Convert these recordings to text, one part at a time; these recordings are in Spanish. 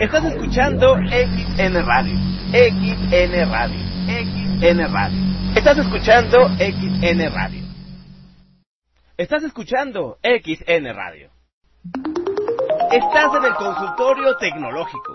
Estás escuchando XN Radio. XN Radio. XN Radio. Estás escuchando XN Radio. Estás escuchando XN Radio. Estás en el consultorio tecnológico.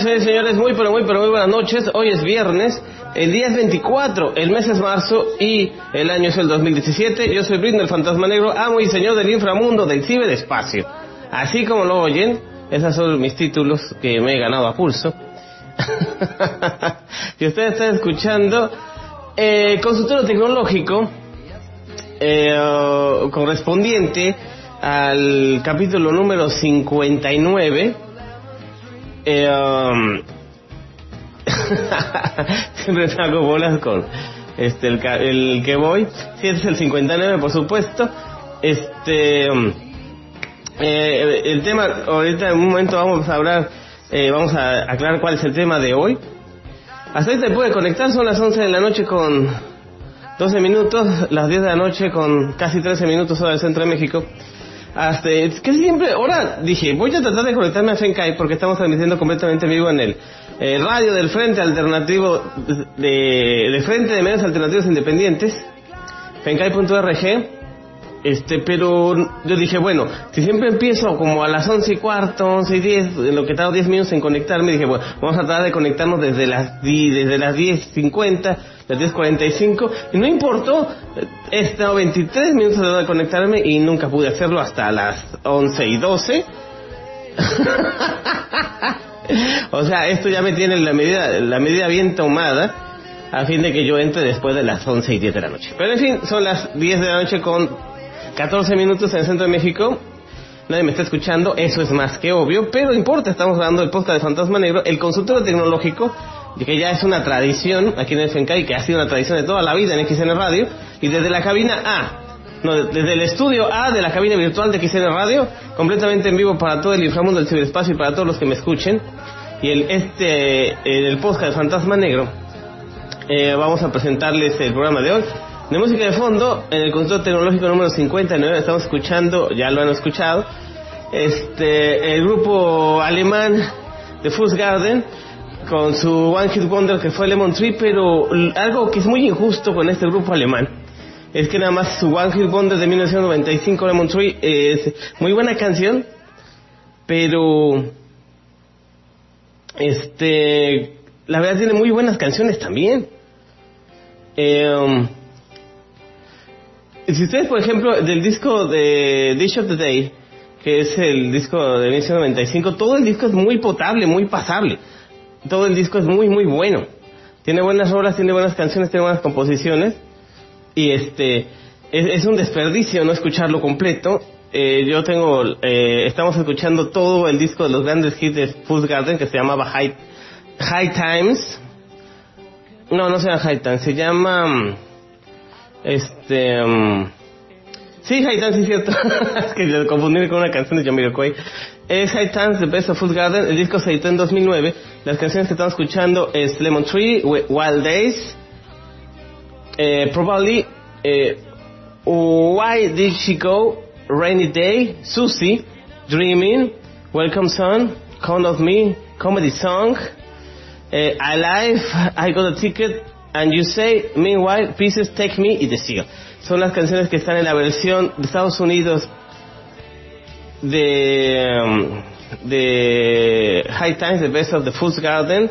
Señores, señores, señores, señores, muy pero muy pero muy buenas noches. Hoy es viernes, el día es 24, el mes es marzo y el año es el 2017. Yo soy Britney, fantasma negro, amo y señor del inframundo, del ciberespacio. Así como lo oyen, esos son mis títulos que me he ganado a pulso. y ustedes están escuchando eh, consultorio tecnológico eh, correspondiente al capítulo número 59. Eh, um, siempre saco bolas con este el, el que voy. Este es el 59, por supuesto. Este um, eh, el tema ahorita en un momento vamos a hablar, eh, vamos a aclarar cuál es el tema de hoy. Hasta ahí se puede conectar, son las 11 de la noche con 12 minutos, las 10 de la noche con casi 13 minutos hora del centro de México. Hasta, que siempre, ahora dije, voy a tratar de conectarme a Fenkai porque estamos transmitiendo completamente en vivo en el eh, radio del Frente Alternativo, de, de Frente de Medios Alternativos Independientes, fenkai.org. Este, pero yo dije, bueno, si siempre empiezo como a las 11 y cuarto, 11 y 10, en lo que tardo 10 minutos en conectarme, dije, bueno, vamos a tratar de conectarnos desde las, desde las 10.50, las 10.45, y no importó, he estado 23 minutos de de conectarme y nunca pude hacerlo hasta las 11 y 12. o sea, esto ya me tiene la medida, la medida bien tomada a fin de que yo entre después de las 11 y 10 de la noche. Pero en fin, son las 10 de la noche con 14 minutos en el centro de México. Nadie me está escuchando, eso es más que obvio, pero importa, estamos grabando el podcast de Fantasma Negro, el consultorio tecnológico, que ya es una tradición aquí en el FENCAI, que ha sido una tradición de toda la vida en XN Radio, y desde la cabina A, no, desde el estudio A de la cabina virtual de XN Radio, completamente en vivo para todo el inframundo del ciberespacio y para todos los que me escuchen, y el, este, el podcast de Fantasma Negro, eh, vamos a presentarles el programa de hoy. De música de fondo, en el control tecnológico número 59 estamos escuchando, ya lo han escuchado, este, el grupo alemán de Fuzz Garden con su One Hit Wonder que fue Lemon Tree, pero algo que es muy injusto con este grupo alemán es que nada más su One Hit Wonder de 1995 Lemon Tree es muy buena canción, pero este la verdad tiene muy buenas canciones también. Um, si ustedes, por ejemplo, del disco de Dish of the Day, que es el disco de 1995, todo el disco es muy potable, muy pasable. Todo el disco es muy, muy bueno. Tiene buenas rolas, tiene buenas canciones, tiene buenas composiciones. Y este, es, es un desperdicio no escucharlo completo. Eh, yo tengo, eh, estamos escuchando todo el disco de los grandes hits de Fuzz Garden que se llamaba High, High Times. No, no se llama High Times, se llama, mm, este, mm, sí, Times, sí, es cierto. es que lo confundí con una canción de Jamiroquai. Es Times, The Best of Fuzz Garden. El disco se editó en 2009. Las canciones que estamos escuchando es Lemon Tree, Wi- Wild Days, eh, probably eh, Why Did She Go, Rainy Day, Susie, Dreaming, Welcome Son, Count of Me, Comedy Song, eh, Alive, I Got a Ticket, and You Say, Meanwhile, Pieces Take Me y The Seal. Son las canciones que están en la versión de Estados Unidos de, um, de High Times, The Best of the Fools Garden,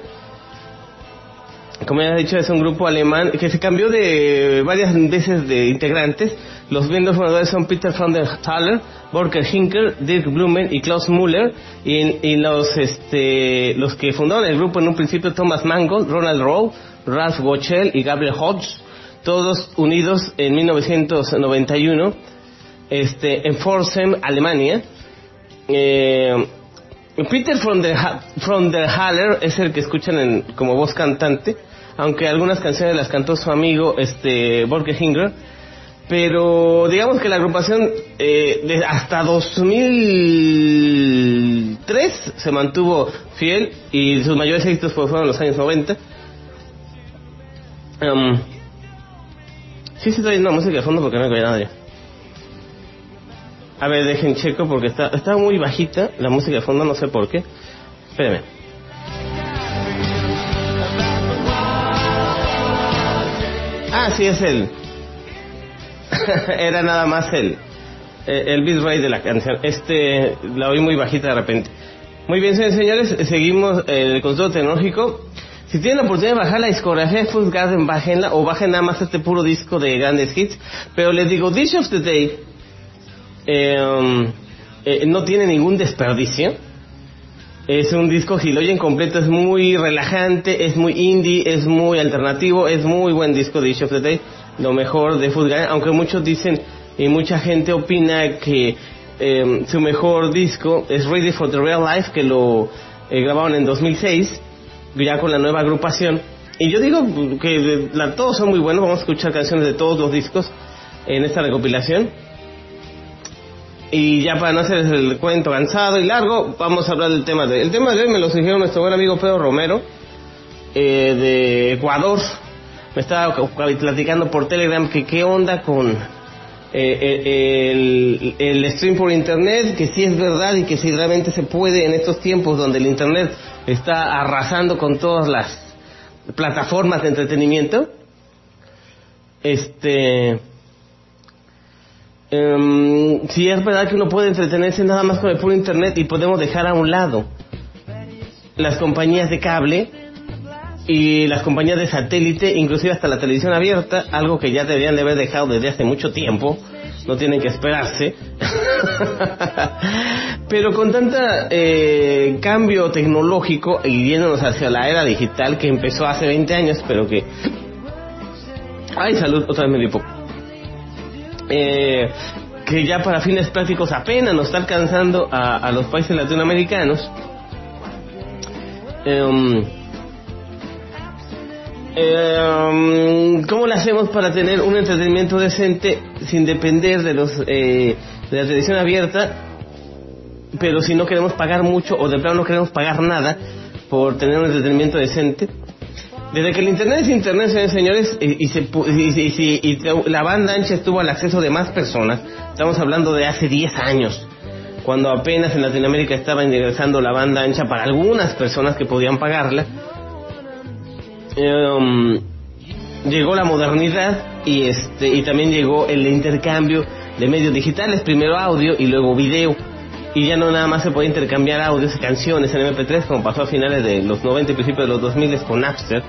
como ya he dicho, es un grupo alemán que se cambió de varias veces de integrantes. Los miembros fundadores son Peter von der Thaler, Volker Hinker, Dirk Blumen y Klaus Müller. Y, y los, este, los que fundaron el grupo en un principio, Thomas Mangold, Ronald Rowe, Ralph Gochel y Gabriel Hodge. todos unidos en 1991, este, en Forsem, Alemania. Eh, Peter from the, Ha- the Haller es el que escuchan en- como voz cantante, aunque algunas canciones las cantó su amigo este, Volker Hinger. Pero digamos que la agrupación eh, de hasta 2003 se mantuvo fiel y sus mayores éxitos fue- fueron los años 90. Um, sí, sí, estoy oyendo música de fondo porque no hay nadie. A ver, dejen checo porque está, está muy bajita la música de fondo, no sé por qué. Espérenme. Ah, sí, es él. Era nada más el, eh, el beat rate de la canción. Este, la oí muy bajita de repente. Muy bien, señores, señores, seguimos eh, el control tecnológico. Si tienen la oportunidad de bajar la discografía de Food Garden, bájenla o bajen nada más este puro disco de grandes hits. Pero les digo, Dish of the Day um, eh, no tiene ningún desperdicio. Es un disco, si lo completo, es muy relajante, es muy indie, es muy alternativo, es muy buen disco Dish of the Day, lo mejor de Food Garden, aunque muchos dicen y mucha gente opina que eh, su mejor disco es Ready for the Real Life, que lo eh, grabaron en 2006, ya con la nueva agrupación. Y yo digo que la- todos son muy buenos, vamos a escuchar canciones de todos los discos en esta recopilación. Y ya para no hacer el cuento cansado y largo, vamos a hablar del tema de hoy. El tema de hoy me lo sugirió nuestro buen amigo Pedro Romero, eh, de Ecuador. Me estaba platicando por Telegram que qué onda con eh, el, el stream por internet, que sí es verdad y que sí realmente se puede en estos tiempos donde el internet está arrasando con todas las plataformas de entretenimiento. Este, Em, si es verdad que uno puede entretenerse nada más con el puro internet y podemos dejar a un lado las compañías de cable y las compañías de satélite, inclusive hasta la televisión abierta, algo que ya deberían de haber dejado desde hace mucho tiempo, no tienen que esperarse. Pero con tanta eh, cambio tecnológico y yéndonos hacia la era digital que empezó hace 20 años, pero que... Ay, salud, otra vez me dio poco eh, que ya para fines prácticos apenas nos está alcanzando a, a los países latinoamericanos. Em, em, ¿Cómo lo hacemos para tener un entretenimiento decente sin depender de los eh, de la televisión abierta? Pero si no queremos pagar mucho o de plano no queremos pagar nada por tener un entretenimiento decente. Desde que el Internet es Internet, señores, y, y se y- y la banda ancha estuvo al acceso de más personas, estamos hablando de hace 10 años, cuando apenas en Latinoamérica estaba ingresando la banda ancha para algunas personas que podían pagarla, em, llegó la modernidad y este y también llegó el intercambio de medios digitales, primero audio y luego video. Y ya no nada más se puede intercambiar audios y canciones en MP3 como pasó a finales de los 90 y principios de los 2000 con Napster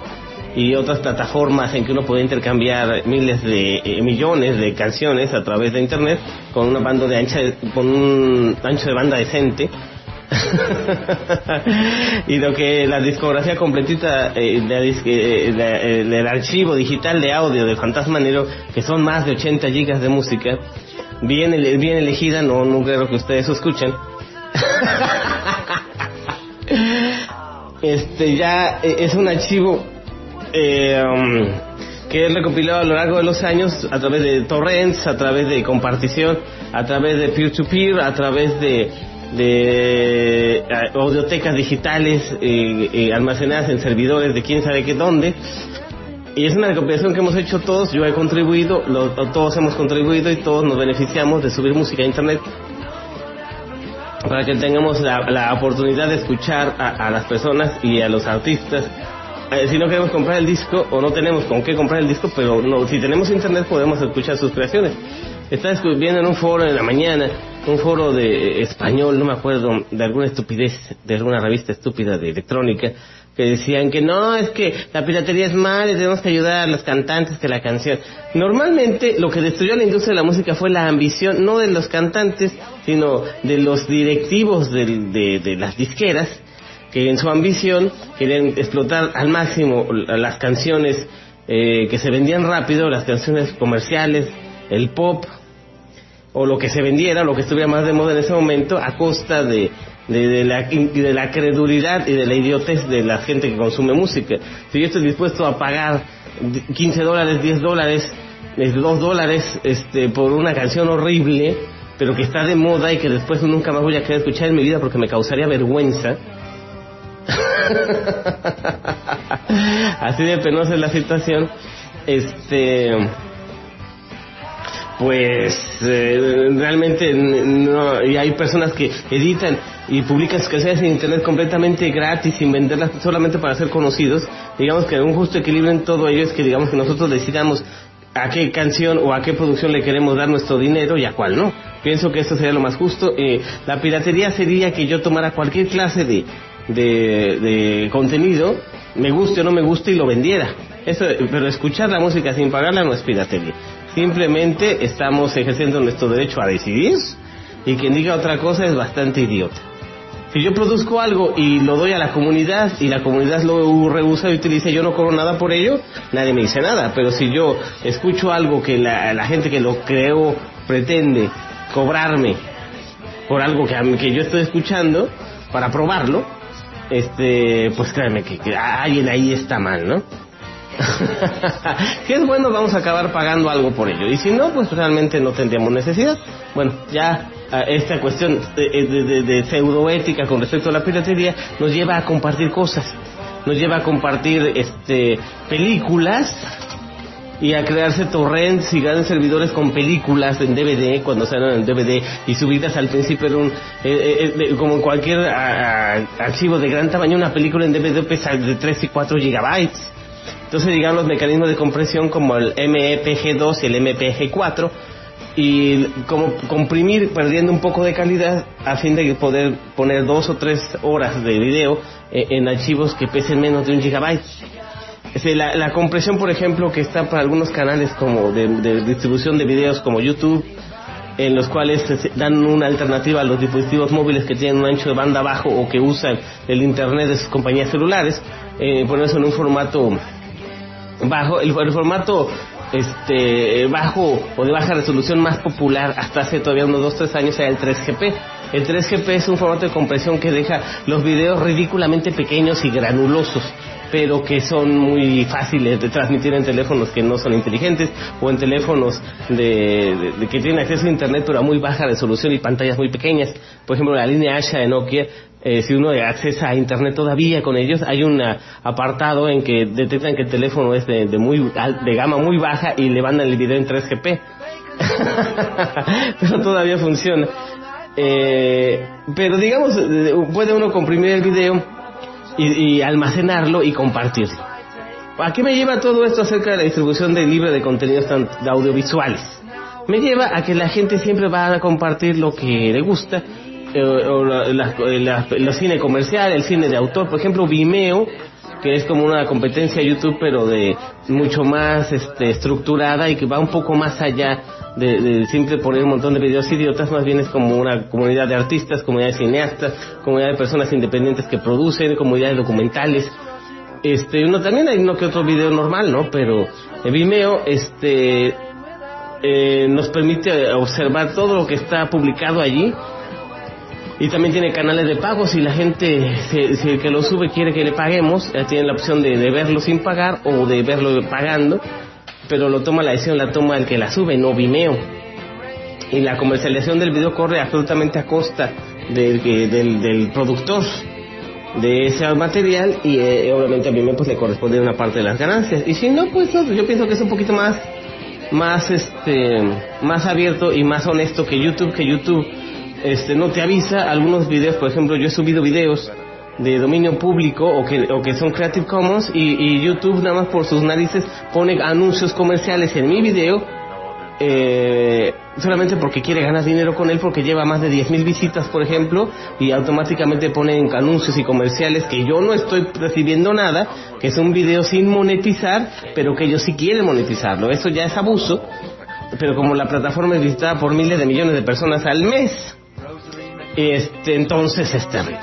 y otras plataformas en que uno puede intercambiar miles de eh, millones de canciones a través de internet con una banda de ancha con un ancho de banda decente y lo que la discografía completita eh, eh, la- el, archivo digital de audio de Fantasma Negro que son más de 80 gigas de música bien bien elegida no no creo que ustedes lo escuchen. Este ya eh, es un archivo eh, que es recopilado a lo largo de los años a través de torrents, a través de compartición, a través de peer-to-peer, a través de, de eh, audiotecas digitales eh, eh, almacenadas en servidores de quién sabe qué dónde. Y es una recopilación que hemos hecho todos, yo he contribuido, lo- todos hemos contribuido y todos nos beneficiamos de subir música a internet para que tengamos la, la oportunidad de escuchar a, a las personas y a los artistas. Eh, si no queremos comprar el disco o no tenemos con qué comprar el disco, pero no, si tenemos internet podemos escuchar sus creaciones. Estaba viendo en un foro en la mañana, un foro de eh, español, no me acuerdo, de alguna estupidez, de alguna revista estúpida de electrónica, que decían que no, es que la piratería es mala y tenemos que ayudar a los cantantes que la canción. Normalmente lo que destruyó la industria de la música fue la ambición, no de los cantantes, sino de los directivos de, de las disqueras, que en su ambición querían explotar al máximo las canciones eh, que se vendían rápido, las canciones comerciales, el pop, o lo que se vendiera, lo que estuviera más de moda en ese momento, a costa de, de, la, de la credulidad y de la idiotez de la gente que consume música. Si yo estoy dispuesto a pagar 15 dólares, 10 dólares, 2 dólares este, por una canción horrible, pero que está de moda y que después nunca más voy a querer escuchar en mi vida porque me causaría vergüenza. Así de penosa es la situación. Este pues eh, realmente no, y hay personas que editan y publican sus canciones en internet completamente gratis sin venderlas solamente para ser conocidos. Digamos que un justo equilibrio en todo ello es que digamos que nosotros decidamos a qué canción o a qué producción le queremos dar nuestro dinero y a cuál no. Pienso que eso sería lo más justo. Eh, la piratería sería que yo tomara cualquier clase de, de, de contenido me guste o no me guste y lo vendiera. Eso, pero escuchar la música sin pagarla no es piratería Simplemente estamos ejerciendo nuestro derecho a decidir y quien diga otra cosa es bastante idiota. Si yo produzco algo y lo doy a la comunidad y la comunidad lo rehúsa y utiliza yo no cobro nada por ello, nadie me dice nada. Pero si yo escucho algo que la, la gente que lo creó pretende cobrarme por algo que, que yo estoy escuchando para probarlo, este, pues créanme que, que alguien ahí está mal, ¿no? si es bueno, vamos a acabar pagando algo por ello. Y si no, pues realmente no tendríamos necesidad. Bueno, ya esta cuestión de, de, de, pseudoética con respecto a la piratería nos lleva a compartir cosas. Nos lleva a compartir este películas y a crearse torrents y grandes servidores con películas en DVD cuando salen en DVD y subidas al principio en un eh, eh, como cualquier archivo de gran tamaño una película en DVD pesa de 3 y 4 gigabytes entonces llegaron los mecanismos de compresión como el MEPG2 y el MEPG4 y como comprimir perdiendo un poco de calidad a fin de poder poner dos o tres horas de video en archivos que pesen menos de un gigabyte. La, la compresión, por ejemplo, que está para algunos canales como de, de distribución de videos como YouTube, en los cuales dan una alternativa a los dispositivos móviles que tienen un ancho de banda bajo o que usan el internet de sus compañías celulares, eh, ponerse en un formato bajo el, formato este bajo o de baja resolución más popular hasta hace todavía unos 2 3 años era el 3GP. El 3GP es un formato de compresión que deja los videos ridículamente pequeños y granulosos pero que son muy fáciles de transmitir en teléfonos que no son inteligentes o en teléfonos de, de, de, que tienen acceso a internet pero a muy baja resolución y pantallas muy pequeñas. Por ejemplo, la línea Asha de Nokia eh, si uno accesa a internet todavía con ellos, hay un apartado en que detectan que el teléfono es de, de, muy de gama muy baja y le mandan el video en 3GP. pero todavía funciona. Eh, pero digamos, puede uno comprimir el video y, y almacenarlo y compartirlo. ¿A qué me lleva todo esto acerca de la distribución de libre de contenidos de audiovisuales? Me lleva a que la gente siempre va a compartir lo que le gusta eh, o la, la, la, el cine comercial, el cine de autor, por ejemplo Vimeo, que es como una competencia YouTube pero de mucho más este, estructurada y que va un poco más allá de, de siempre poner un montón de videos idiotas, más bien es como una comunidad de artistas, comunidad de cineastas, comunidad de personas independientes que producen, comunidad de documentales. Este, uno también hay uno que otro video normal, ¿no? Pero en Vimeo, este, eh, nos permite observar todo lo que está publicado allí y también tiene canales de pago. Si la gente si, si el que lo sube quiere que le paguemos eh, tiene la opción de, de, verlo sin pagar o de verlo pagando. Pero lo toma la decisión la toma el que la sube no Vimeo. Y la comercialización del video corre absolutamente a costa del, del, del productor de ese material y eh, obviamente a Vimeo pues le corresponde una parte de las ganancias. Y si no pues no, yo pienso que es un poquito más más este más abierto y más honesto que YouTube que YouTube este no te avisa. Algunos videos, por ejemplo, yo he subido videos de dominio público o que, o que son Creative Commons y, YouTube nada más por sus narices pone anuncios comerciales en mi video eh, solamente porque quiere ganar dinero con él porque lleva más de 10.000 visitas por ejemplo y automáticamente ponen anuncios y comerciales que yo no estoy recibiendo nada que son videos sin monetizar pero que ellos sí quieren monetizarlo. Eso ya es abuso pero como la plataforma es visitada por miles de millones de personas al mes este, entonces es terrible.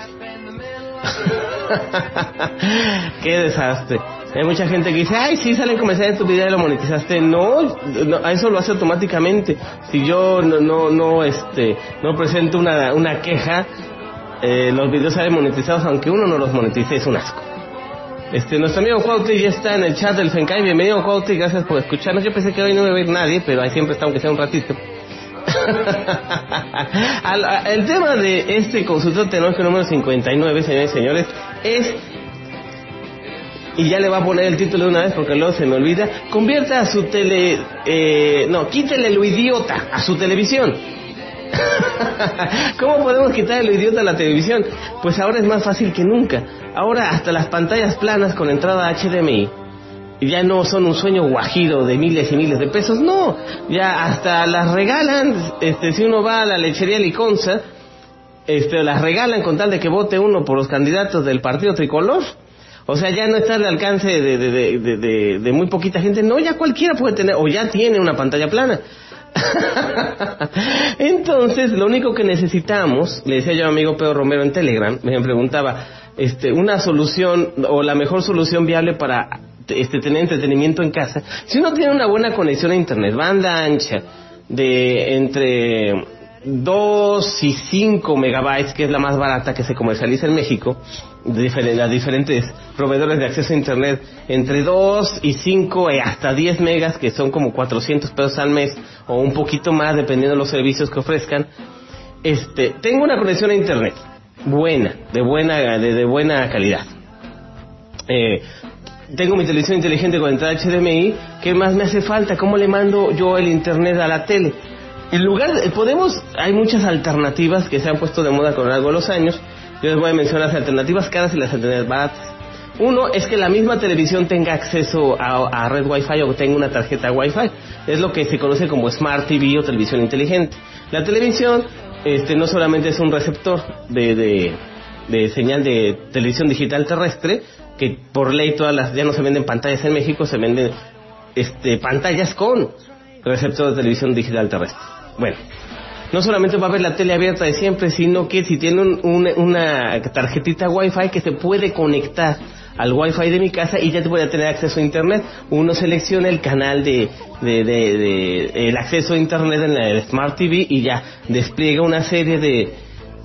Qué desastre. Hay mucha gente que dice, ay, sí, salen comerciales de tu video y lo monetizaste. No, no, eso lo hace automáticamente. Si yo no, no, no, este, no presento una, una queja, eh, los videos salen monetizados aunque uno no los monetice, es un asco. Este, nuestro amigo Cuauhtémoc ya está en el chat del Fencai. Bienvenido Cuauhtémoc, gracias por escucharnos. Yo pensé que hoy no iba a ir nadie, pero ahí siempre está, aunque sea un ratito. Al- el tema de este consultor tecnológico número 59, señores y señores, es y ya le va a poner el título de una vez porque luego se me olvida, convierta a su tele, eh, no, quítele lo idiota a su televisión. ¿Cómo podemos quitar lo idiota a la televisión? Pues ahora es más fácil que nunca. Ahora hasta las pantallas planas con entrada HDMI ya no son un sueño guajiro de miles y miles de pesos, no, ya hasta las regalan, este, si uno va a la lechería Liconza, este, las regalan con tal de que vote uno por los candidatos del partido tricolor. O sea, ya no está al alcance de- de muy poquita gente. No, ya cualquiera puede tener, o ya tiene una pantalla plana. Entonces, lo único que necesitamos, le decía yo a mi amigo Pedro Romero en Telegram, me preguntaba, este, una solución o la mejor solución viable para este, tener entretenimiento en casa. Si uno tiene una buena conexión a internet, banda ancha, de entre 2 y 5 megabytes, que es la más barata que se comercializa en México, de las diferentes proveedores de acceso a Internet, entre 2 y 5 y hasta 10 megas, que son como 400 pesos al mes, o un poquito más, dependiendo de los servicios que ofrezcan. Este, tengo una conexión a Internet, buena, de buena, de, de buena calidad. Eh, tengo mi televisión inteligente con entrada HDMI, ¿qué más me hace falta? ¿Cómo le mando yo el internet a la tele? En lugar de, podemos, hay muchas alternativas que se han puesto de moda con lo largo de los años. Yo les voy a mencionar las alternativas caras y las alternativas baratas. Uno es que la misma televisión tenga acceso a, red Wi-Fi o tenga una tarjeta Wi-Fi. Es lo que se conoce como Smart TV o televisión inteligente. La televisión este, no solamente es un receptor de, de señal de televisión digital terrestre, que por ley todas las, ya no se venden pantallas en México, se venden este, pantallas con receptor de televisión digital terrestre. Bueno, no solamente va a ver la tele abierta de siempre, sino que si tiene un- un- una tarjetita Wi-Fi que se puede conectar al Wi-Fi de mi casa y ya te puede tener acceso a Internet. Uno selecciona el canal de, de, de- de- el acceso a Internet en el Smart TV y ya despliega una serie de,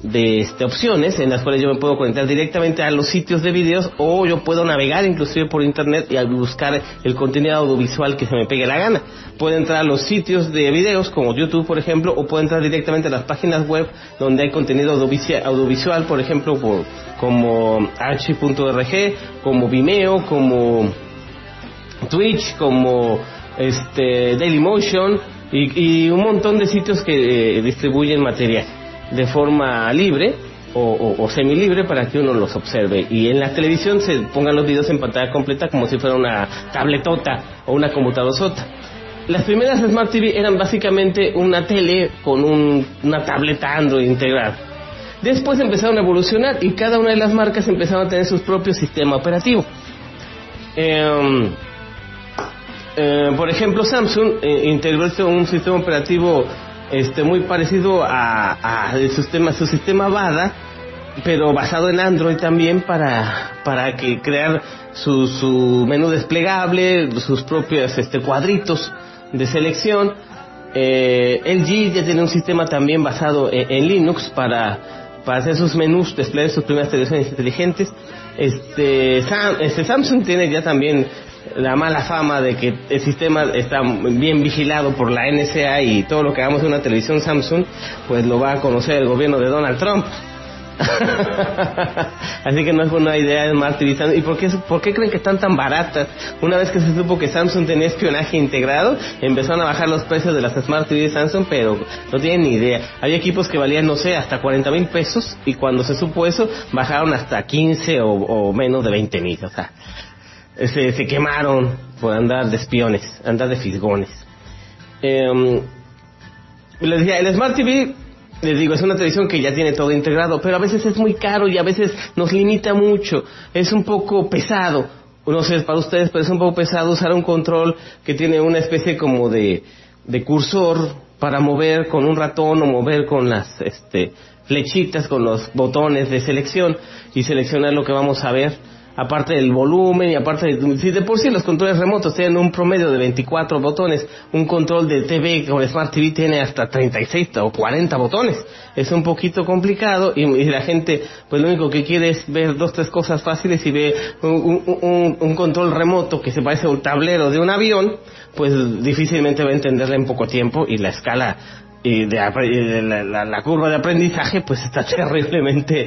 de este, opciones en las cuales yo me puedo conectar directamente a los sitios de videos o yo puedo navegar inclusive por internet y buscar el contenido audiovisual que se me pegue la gana. Puedo entrar a los sitios de videos como YouTube por ejemplo o puedo entrar directamente a las páginas web donde hay contenido audiovisual por ejemplo por, como h.org, como Vimeo, como Twitch, como este Dailymotion y, y un montón de sitios que eh, distribuyen material de forma libre o, o, o semilibre para que uno los observe y en la televisión se pongan los videos en pantalla completa como si fuera una tabletota o una computadora Las primeras Smart TV eran básicamente una tele con un- una tableta Android integrada. Después empezaron a evolucionar y cada una de las marcas empezaron a tener su propio sistema operativo. Em, eh, por ejemplo, Samsung eh, integró este- un sistema operativo este, muy parecido a, a el sistema, su sistema VADA, pero basado en Android también para, para que crear su, su menú desplegable, sus propios este, cuadritos de selección. Eh, LG ya tiene un sistema también basado en, en Linux para, para hacer sus menús, desplegar sus primeras televisiones inteligentes. Este, Sam- este Samsung tiene ya también la mala fama de que el sistema está bien vigilado por la NSA y todo lo que hagamos en una televisión Samsung, pues lo va a conocer el gobierno de Donald Trump. Así que no es buena idea. Samsung. ¿Y por qué, por qué creen que están tan baratas? Una vez que se supo que Samsung tenía espionaje integrado, empezaron a bajar los precios de las Smart TV de Samsung, pero no tienen ni idea. Había equipos que valían, no sé, hasta 40 mil pesos y cuando se supo eso, bajaron hasta 15 o, o menos de 20 mil. O sea, se, se quemaron por andar de espiones, andar de fisgones. Em, les decía, el Smart TV, les digo, es una televisión que ya tiene todo integrado, pero a veces es muy caro y a veces nos limita mucho. Es un poco pesado. No sé, para ustedes, pero es un poco pesado usar un control que tiene una especie como de, de cursor para mover con un ratón o mover con las este, flechitas, con los botones de selección y seleccionar lo que vamos a ver. Aparte del volumen y aparte de, si de por sí los controles remotos tienen un promedio de 24 botones, un control de TV con Smart TV tiene hasta 36 o 40 botones. Es un poquito complicado y, la gente pues lo único que quiere es ver dos tres cosas fáciles y ve un, un, un control remoto que se parece a un tablero de un avión, pues difícilmente va a entenderle en poco tiempo y la escala y de, de la, la, la, curva de aprendizaje pues está terriblemente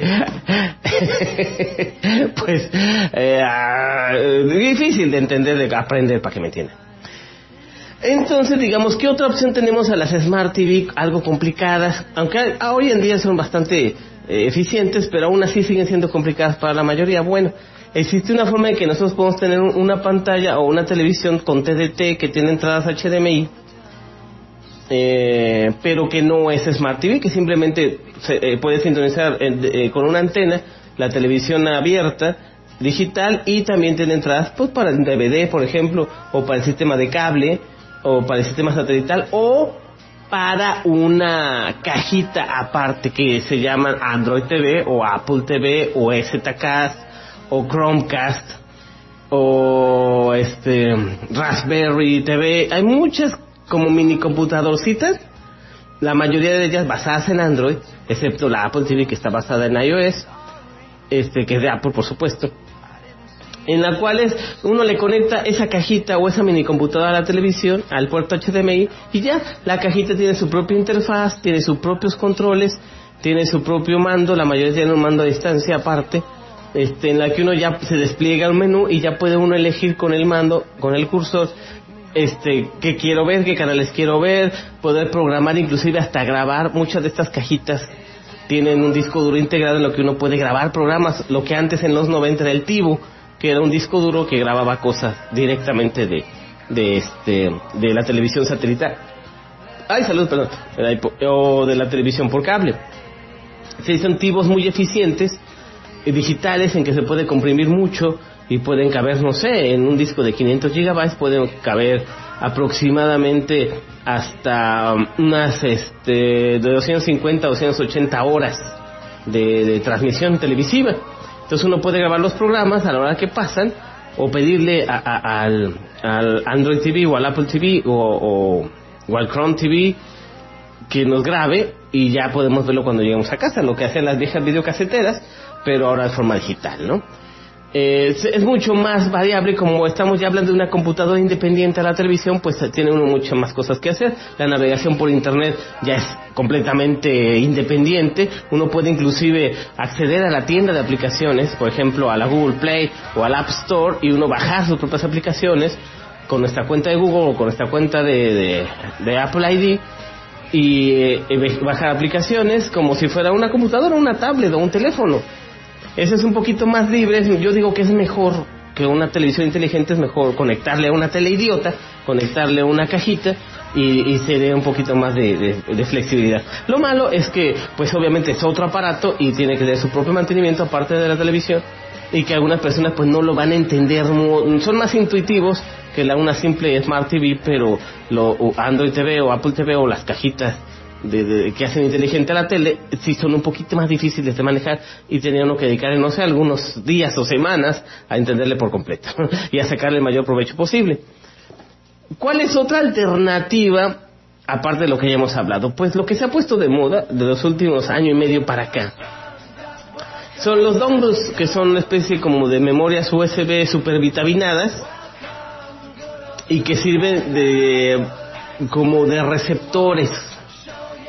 pues eh, uh, difícil de entender de aprender para que me entiendan entonces digamos qué otra opción tenemos a las smart TV algo complicadas aunque hoy en día son bastante eh, eficientes pero aún así siguen siendo complicadas para la mayoría. Bueno existe una forma de que nosotros podemos tener una pantalla o una televisión con TDT que tiene entradas HDMI eh, pero que no es Smart TV, que simplemente se, eh, puede sintonizar eh, con una antena la televisión abierta digital y también tiene entradas pues para el DVD, por ejemplo, o para el sistema de cable, o para el sistema satelital, o para una cajita aparte que se llaman Android TV o Apple TV o ZCast o Chromecast o este Raspberry TV. Hay muchas como mini computadorcitas, la mayoría de ellas basadas en Android, excepto la Apple TV que está basada en iOS, este que es de Apple por supuesto, en la cual uno le conecta esa cajita o esa mini computadora a la televisión, al puerto HDMI, y ya la cajita tiene su propia interfaz, tiene sus propios controles, tiene su propio mando, la mayoría tiene un mando a distancia aparte, este, en la que uno ya se despliega un menú y ya puede uno elegir con el mando, con el cursor, este, qué quiero ver, qué canales quiero ver, poder programar, inclusive hasta grabar. Muchas de estas cajitas tienen un disco duro integrado en lo que uno puede grabar programas, lo que antes en los 90 era el Tivo, que era un disco duro que grababa cosas directamente de, de este, de la televisión satelital. Ay, salud, perdón, o de la televisión por cable. Se son tibos muy eficientes, digitales, en que se puede comprimir mucho, y pueden caber, no sé, en un disco de 500 gigabytes pueden caber aproximadamente hasta unas este, de 250 280 horas de, transmisión televisiva. Entonces uno puede grabar los programas a la hora que pasan o pedirle a, a, al, al, Android TV o al Apple TV o, o, o al Chrome TV que nos grabe y ya podemos verlo cuando lleguemos a casa, lo que hacen las viejas videocaseteras, pero ahora de forma digital, ¿no? Eh, es mucho más variable como estamos ya hablando de una computadora independiente a la televisión pues tiene uno muchas más cosas que hacer. La navegación por internet ya es completamente independiente. Uno puede inclusive acceder a la tienda de aplicaciones por ejemplo a la Google Play o al App Store y uno bajar sus propias aplicaciones con nuestra cuenta de Google o con nuestra cuenta de, de, Apple ID y eh, bajar aplicaciones como si fuera una computadora, una tablet o un teléfono ese es un poquito más libre, yo digo que es mejor que una televisión inteligente, es mejor conectarle a una tele idiota, conectarle a una cajita y, y se dé un poquito más de, de, flexibilidad. Lo malo es que, pues obviamente es otro aparato y tiene que tener su propio mantenimiento aparte de la televisión y que algunas personas pues no lo van a entender, son más intuitivos que la una simple Smart TV, pero lo Android TV o Apple TV o las cajitas de, de, que hacen inteligente a la tele, sí son un poquito más difíciles de manejar y tenía uno que dedicar, no sé, algunos días o semanas a entenderle por completo y a sacarle el mayor provecho posible. ¿Cuál es otra alternativa, aparte de lo que ya hemos hablado? Pues lo que se ha puesto de moda de los últimos año y medio para acá. Son los dongles, que son una especie como de memorias USB supervitaminadas y que sirven de como de receptores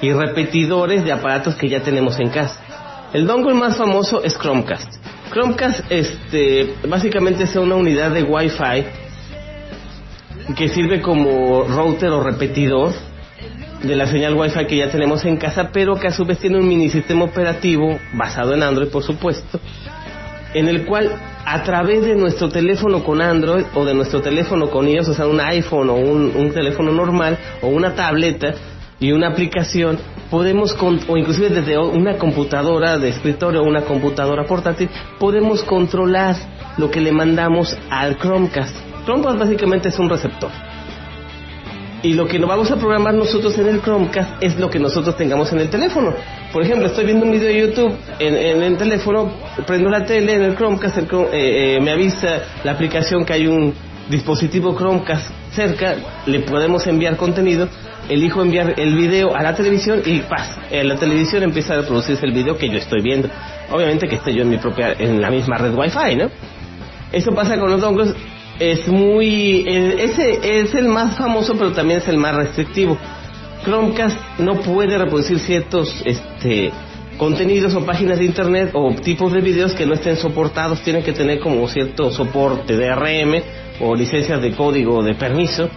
y repetidores de aparatos que ya tenemos en casa. El dongle más famoso es Chromecast. Chromecast este, básicamente es una unidad de Wi-Fi que sirve como router o repetidor de la señal Wi-Fi que ya tenemos en casa, pero que a su vez tiene un mini sistema operativo basado en Android, por supuesto, en el cual a través de nuestro teléfono con Android o de nuestro teléfono con iOS, o sea, un iPhone o un, un teléfono normal o una tableta, y una aplicación, podemos, o inclusive desde una computadora de escritorio o una computadora portátil, podemos controlar lo que le mandamos al Chromecast. Chromecast básicamente es un receptor. Y lo que nos vamos a programar nosotros en el Chromecast es lo que nosotros tengamos en el teléfono. Por ejemplo, estoy viendo un video de YouTube en, en el teléfono, prendo la tele en el Chromecast, el eh, eh, me avisa la aplicación que hay un dispositivo Chromecast cerca, le podemos enviar contenido, elijo enviar el video a la televisión y paz, en la televisión empieza a reproducirse el video que yo estoy viendo. Obviamente que esté yo en mi propia, en la misma red Wi-Fi, ¿no? Eso pasa con los dongles, es muy, ese es el más famoso pero también es el más restrictivo. Chromecast no puede reproducir ciertos este contenidos o páginas de internet o tipos de videos que no estén soportados, tienen que tener como cierto soporte DRM o licencias de código de permiso.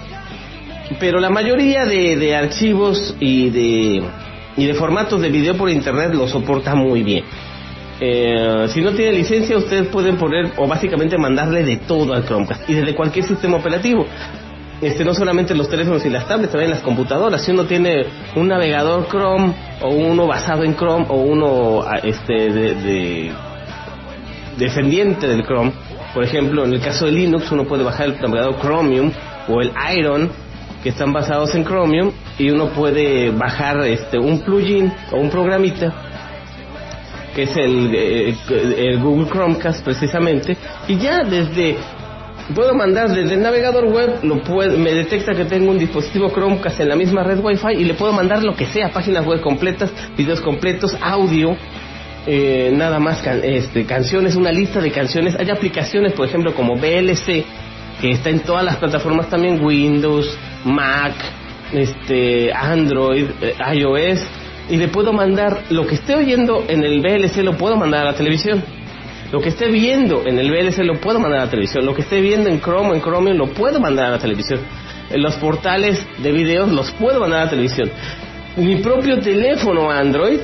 Pero la mayoría de, de archivos y de, y de formatos de video por internet lo soporta muy bien. Eh, si no tiene licencia, ustedes pueden poner o básicamente mandarle de todo al Chromecast y desde cualquier sistema operativo. Este, no solamente los teléfonos y las tablets, también las computadoras. Si uno tiene un navegador Chrome o uno basado en Chrome o uno ah, este, de, de- descendiente del Chrome, por ejemplo, en el caso de Linux uno puede bajar el navegador Chromium o el Iron que están basados en Chromium y uno puede bajar este un plugin o un programita que es el, eh, el Google Chromecast precisamente, y ya desde puedo mandar desde el navegador web, lo puede, me detecta que tengo un dispositivo Chromecast en la misma red Wi-Fi y le puedo mandar lo que sea, páginas web completas, videos completos, audio, eh, nada más este, canciones, una lista de canciones. Hay aplicaciones, por ejemplo, como VLC, que está en todas las plataformas también, Windows, Mac, este, Android, eh, iOS, y le puedo mandar lo que esté oyendo en el VLC, lo puedo mandar a la televisión. Lo que esté viendo en el VLC lo puedo mandar a la televisión. Lo que esté viendo en Chrome en Chromium lo puedo mandar a la televisión. En los portales de videos los puedo mandar a la televisión. Mi propio teléfono Android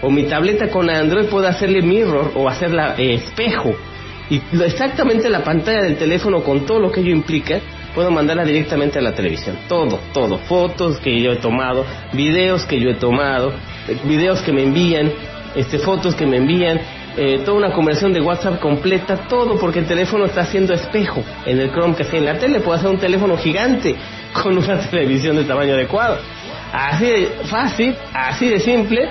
o mi tableta con Android puedo hacerle mirror o hacerla eh, espejo. Y exactamente la pantalla del teléfono con todo lo que ello implica, puedo mandarla directamente a la televisión. Todo, todo. Fotos que yo he tomado, videos que yo he tomado, eh, videos que me envían, este, fotos que me envían, eh, toda una conversión de WhatsApp completa, todo porque el teléfono está haciendo espejo en el Chromecast. En la tele puedo hacer un teléfono gigante con una televisión de tamaño adecuado. Así de fácil, así de simple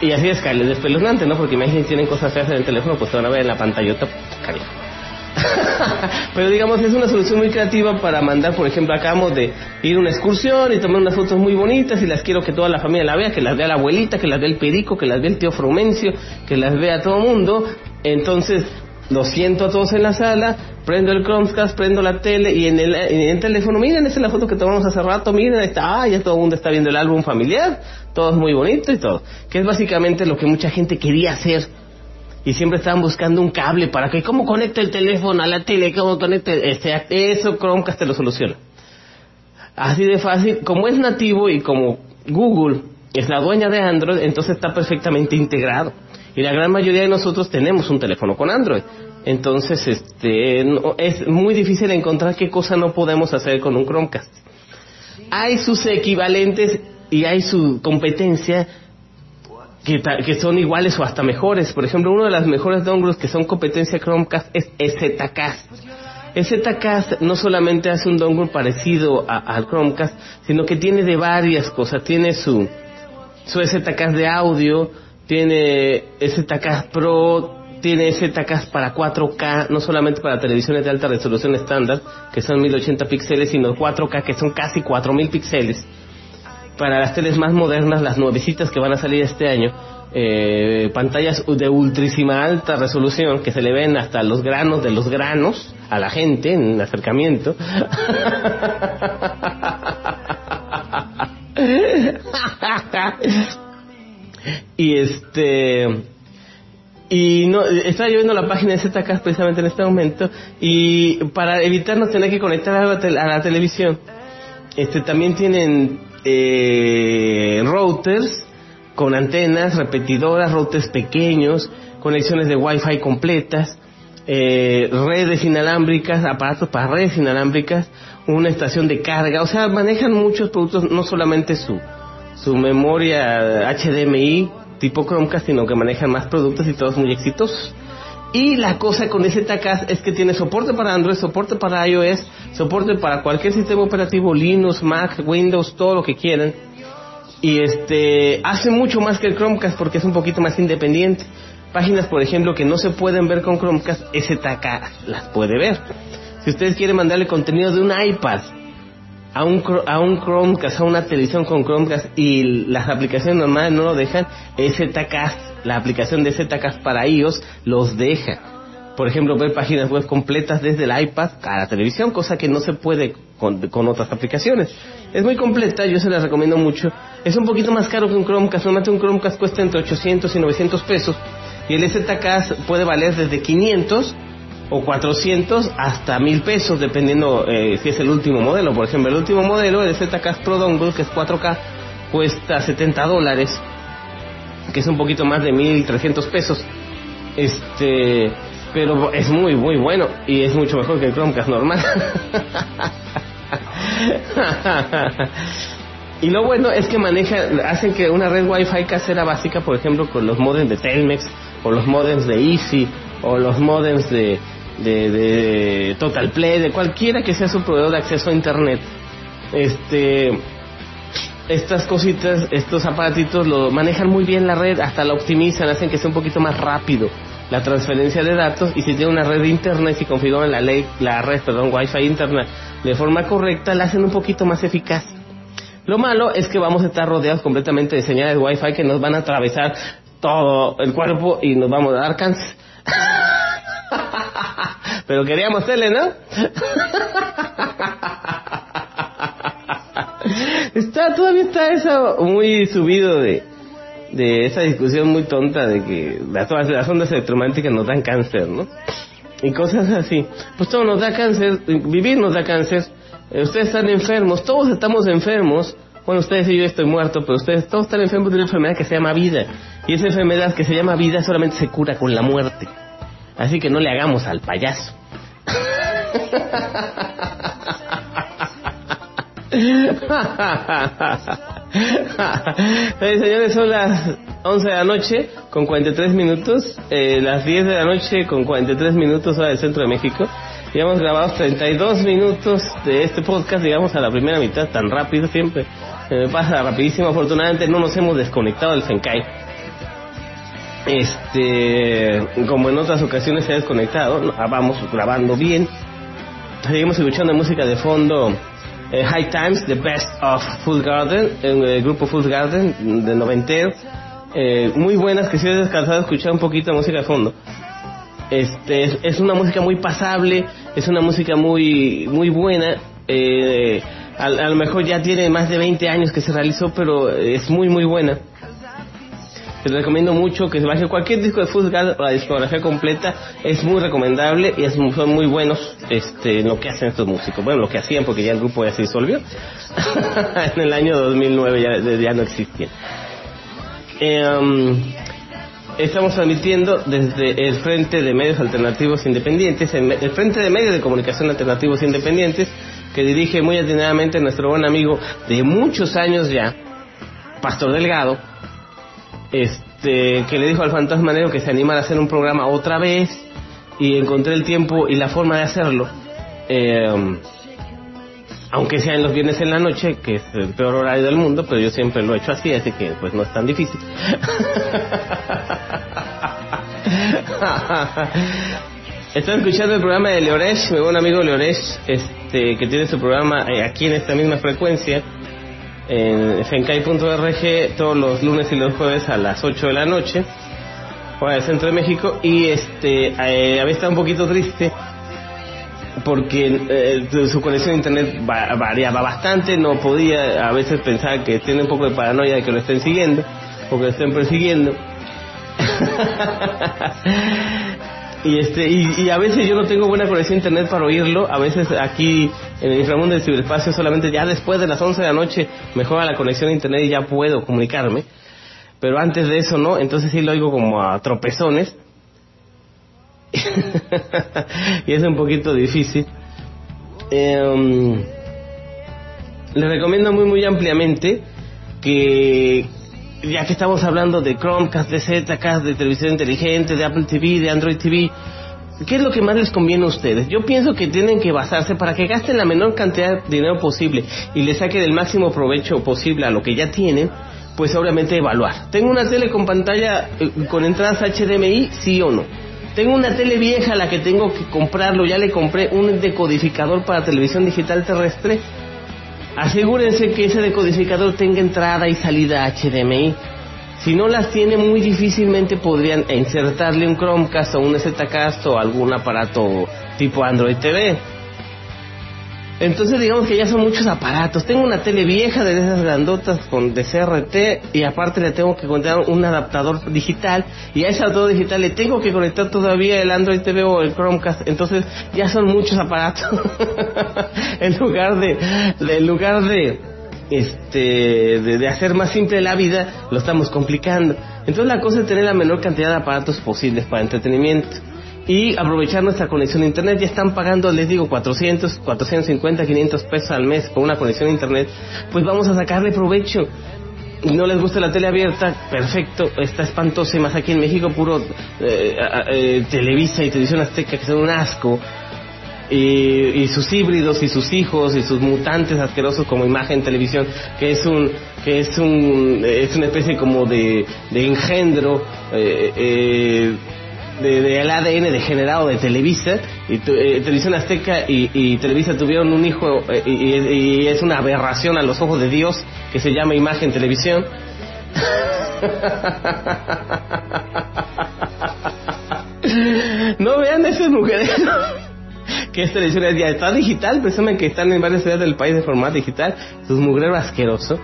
y así es Kyle, despeluznante, ¿no? Porque imagínense, tienen cosas feas en el teléfono, pues se van a ver en la pantallota, cariño. Pero digamos, es una solución muy creativa para mandar, por ejemplo, acabamos de ir a una excursión y tomar unas fotos muy bonitas y las quiero que toda la familia la vea, que las vea la abuelita, que las vea el perico, que las vea el tío Frumencio, que las vea todo el mundo. Entonces, lo siento a todos en la sala, prendo el Chromecast, prendo la tele y en el, teléfono, miren, esa es la foto que tomamos hace rato, miren, está, ah, ya todo el mundo está viendo el álbum familiar, todo es muy bonito y todo. Que es básicamente lo que mucha gente quería hacer y siempre estaban buscando un cable para que cómo conecta el teléfono a la tele, cómo conecta este, eso Chromecast te lo soluciona. Así de fácil, como es nativo y como Google es la dueña de Android, entonces está perfectamente integrado. Y la gran mayoría de nosotros tenemos un teléfono con Android. Entonces, este, no- es muy difícil encontrar qué cosa no podemos hacer con un Chromecast. Hay sus equivalentes y hay su competencia que, que son iguales o hasta mejores. Por ejemplo, uno de las mejores dongles que son competencia Chromecast es ZCast. ZCast no solamente hace un dongle parecido al Chromecast, sino que tiene de varias cosas. Tiene su, su ZCast de audio, tiene ZCast Pro, tiene ZCast para 4K, no solamente para televisiones de alta resolución estándar, que son 1080 píxeles, sino 4K, que son casi 4000 píxeles para las teles más modernas, las nuevecitas que van a salir este año, eh, pantallas de ultrísima alta resolución que se le ven hasta los granos de los granos a la gente en acercamiento. y este y no estaba yo viendo la página de ZK precisamente en este momento y para evitarnos tener que conectar a la, a la televisión este también tienen eh, routers con antenas, repetidoras, routers pequeños, conexiones de Wi-Fi completas, eh, redes inalámbricas, aparatos para redes inalámbricas, una estación de carga, o sea, manejan muchos productos, no solamente su, su memoria HDMI tipo Chromecast, sino que manejan más productos y todos muy exitosos. Y la cosa con ese TACAS es que tiene soporte para Android, soporte para iOS, soporte para cualquier sistema operativo, Linux, Mac, Windows, todo lo que quieran. Y este, hace mucho más que el Chromecast porque es un poquito más independiente. Páginas, por ejemplo, que no se pueden ver con Chromecast, ese TACAS las puede ver. Si ustedes quieren mandarle contenido de un iPad a un, a un Chromecast, a una televisión con Chromecast y las aplicaciones normales no lo dejan, ZCast la aplicación de ZCast para iOS los deja. Por ejemplo, ver páginas web completas desde el iPad a la televisión, cosa que no se puede con, con otras aplicaciones. Es muy completa, yo se la recomiendo mucho. Es un poquito más caro que un Chromecast, normalmente un Chromecast cuesta entre 800 y 900 pesos. Y el ZCast puede valer desde 500 o 400 hasta 1000 pesos, dependiendo eh, si es el último modelo. Por ejemplo, el último modelo, el ZCast Pro Dongle, que es 4K, cuesta 70 dólares que es un poquito más de 1300 pesos. Este, pero es muy, muy bueno y es mucho mejor que el Chromecast normal. y lo bueno es que maneja, hacen que una red Wi-Fi casera básica, por ejemplo, con los modems de Telmex, o los modems de Easy, o los modems de, de, de Total Play, de cualquiera que sea su proveedor de acceso a Internet, este estas cositas, estos aparatitos lo manejan muy bien la red, hasta la optimizan, hacen que sea un poquito más rápido la transferencia de datos y si tiene una red interna y si configuran la ley, la red, perdón, Wi-Fi interna de forma correcta, la hacen un poquito más eficaz. Lo malo es que vamos a estar rodeados completamente de señales Wi-Fi que nos van a atravesar todo el cuerpo y nos vamos a dar cáncer. Pero queríamos tele, ¿no? está, todavía está eso muy subido de, de esa discusión muy tonta de que las, las ondas electromagnéticas nos dan cáncer, ¿no? Y cosas así. Pues todo nos da cáncer, vivir nos da cáncer, eh, ustedes están enfermos, todos estamos enfermos, bueno, ustedes y yo estoy muerto, pero ustedes todos están enfermos de una enfermedad que se llama vida. Y esa enfermedad que se llama vida solamente se cura con la muerte. Así que no le hagamos al payaso. señores, son las 11 de la noche con 43 minutos, eh, las 10 de la noche con 43 minutos hora del centro de México. Y hemos grabado 32 minutos de este podcast, digamos, a la primera mitad, tan rápido siempre. pasa rapidísimo, afortunadamente no nos hemos desconectado del Senkai. Este, como en otras ocasiones se ha desconectado, vamos grabando bien. Seguimos escuchando música de fondo eh, High Times, The Best of Full Garden, el grupo Full Garden de noventero, eh, muy buenas que si he descansado de escuchar un poquito de música de fondo. Este, es, una música muy pasable, es una música muy, muy buena, eh, a, a, lo mejor ya tiene más de 20 años que se realizó, pero es muy, muy buena. Les recomiendo mucho que se baje cualquier disco de Fuzgal la discografía completa. Es muy recomendable y es, son muy buenos este, lo que hacen estos músicos. Bueno, lo que hacían porque ya el grupo ya se disolvió. en el año 2009 ya, ya no existían. Eh, estamos transmitiendo desde el Frente de Medios Alternativos Independientes, el Frente de Medios de Comunicación Alternativos Independientes, que dirige muy atinadamente nuestro buen amigo de muchos años ya, Pastor Delgado, este, que le dijo al fantasma negro que se animara a hacer un programa otra vez y encontré el tiempo y la forma de hacerlo. Eh, aunque sea en los viernes en la noche, que es el peor horario del mundo, pero yo siempre lo he hecho así, así que pues no es tan difícil. Estoy escuchando el programa de Leoresh, mi buen amigo Leoresh, este, que tiene su programa eh, aquí en esta misma frecuencia en fenkai.org todos los lunes y los jueves a las 8 de la noche, para el centro de México, y este, eh, había estado un poquito triste porque eh, su conexión a internet variaba bastante, no podía a veces pensar que tiene un poco de paranoia de que lo estén siguiendo o que lo estén persiguiendo. y este y, a veces yo no tengo buena conexión a internet para oírlo. A veces aquí en el inframundo del ciberespacio solamente ya después de las 11 de la noche mejora la conexión a internet y ya puedo comunicarme. Pero antes de eso no entonces sí lo oigo como a tropezones. Y es un poquito difícil. Eh, le recomiendo muy muy ampliamente que ya que estamos hablando de Chromecast, de Zcast, de televisión inteligente, de Apple TV, de Android TV, ¿qué es lo que más les conviene a ustedes? Yo pienso que tienen que basarse para que gasten la menor cantidad de dinero posible y les saquen el máximo provecho posible a lo que ya tienen, pues obviamente evaluar. ¿Tengo una tele con pantalla eh, con entradas HDMI? Sí o no. Tengo una tele vieja a la que tengo que comprarlo, ya le compré un decodificador para televisión digital terrestre. Asegúrense que ese decodificador tenga entrada y salida HDMI. Si no las tiene, muy difícilmente podrían insertarle un Chromecast o un Zcast o algún aparato tipo Android TV. Entonces digamos que ya son muchos aparatos. Tengo una tele vieja de esas grandotas con de CRT y aparte le tengo que conectar un adaptador digital y a ese adaptador digital le tengo que conectar todavía el Android TV o el Chromecast. Entonces ya son muchos aparatos. en lugar de, en lugar de este de hacer más simple la vida, lo estamos complicando. Entonces la cosa es tener la menor cantidad de aparatos posibles para entretenimiento y aprovechar nuestra conexión a internet. Ya están pagando, les digo, 400, 450, 500 pesos al mes por una conexión a internet. Pues vamos a sacarle provecho. No les gusta la tele abierta, perfecto, está espantoso y más aquí en México puro eh, eh, Televisa y Televisión Azteca que son un asco. Y, y, sus híbridos y sus hijos y sus mutantes asquerosos como imagen televisión que es un que es un es una especie como de, de engendro eh, eh, del de, ADN degenerado de Televisa y eh, Televisión Azteca y, Televisa tuvieron un hijo eh, y, es una aberración a los ojos de Dios que se llama Imagen Televisión. no vean ese mujeres que es televisión ya está digital, presumen que están en varias ciudades del país de formato digital, sus mugrero asqueroso.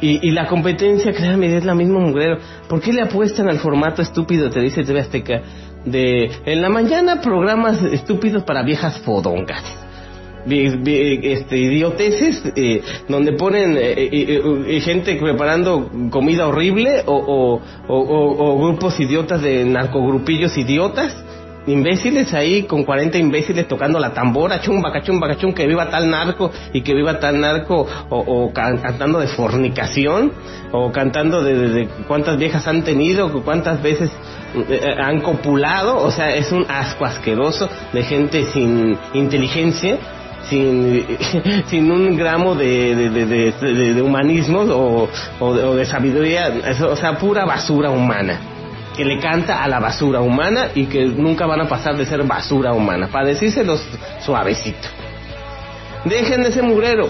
Y, y, la competencia, créanme, es la misma mugrero. ¿Por qué le apuestan al formato estúpido, te dice TV Azteca? De en la mañana programas estúpidos para viejas fodongas. Este, idioteces eh, donde ponen eh, eh, gente preparando comida horrible o, o, o, o grupos idiotas de narcogrupillos idiotas imbéciles ahí con 40 imbéciles tocando la tambora, chumba, cachumba, cachum, que viva tal narco y que viva tal narco, o, o can, cantando de fornicación, o cantando de, de, cuántas viejas han tenido, cuántas veces eh, han copulado, o sea, es un asco asqueroso de gente sin inteligencia. Sin, sin un gramo de, de, de, humanismo o, o, o de sabiduría, o sea, pura basura humana que le canta a la basura humana y que nunca van a pasar de ser basura humana, para decírselos suavecito. Dejen de ese mugrero.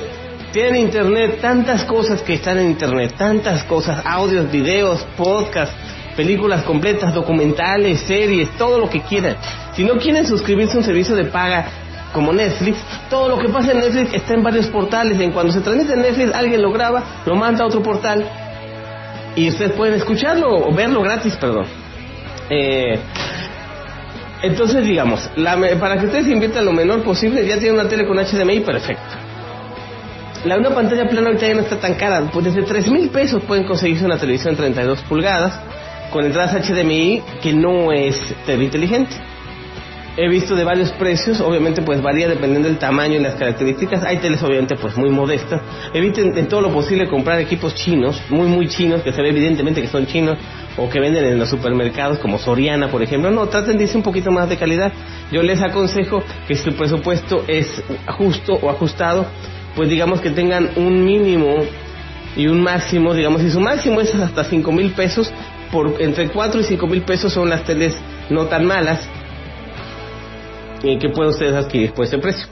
Tienen internet, tantas cosas que están en internet, tantas cosas, audios, videos, podcasts, películas completas, documentales, series, todo lo que quieran. Si no quieren suscribirse a un servicio de paga como Netflix, todo lo que pasa en Netflix está en varios portales. En cuando se transmite en Netflix, alguien lo graba, lo manda a otro portal y ustedes pueden escucharlo o verlo gratis, perdón. Eh, entonces, digamos, la, para que ustedes inviertan lo menor posible, ya tienen una tele con HDMI perfecto. La una pantalla plana ahorita ya no está tan cara, pues desde 3 mil pesos pueden conseguirse una televisión 32 pulgadas con entradas HDMI que no es TV inteligente. He visto de varios precios, obviamente pues varía dependiendo del tamaño y las características. Hay teles obviamente pues muy modestas. Eviten en todo lo posible comprar equipos chinos, muy muy chinos, que se ve evidentemente que son chinos o que venden en los supermercados como Soriana por ejemplo. No, traten de irse un poquito más de calidad. Yo les aconsejo que si su presupuesto es justo o ajustado, pues digamos que tengan un mínimo y un máximo, digamos, si su máximo es hasta 5 mil pesos, por entre 4 y 5 mil pesos son las teles no tan malas que pueden ustedes adquirir por ese precio.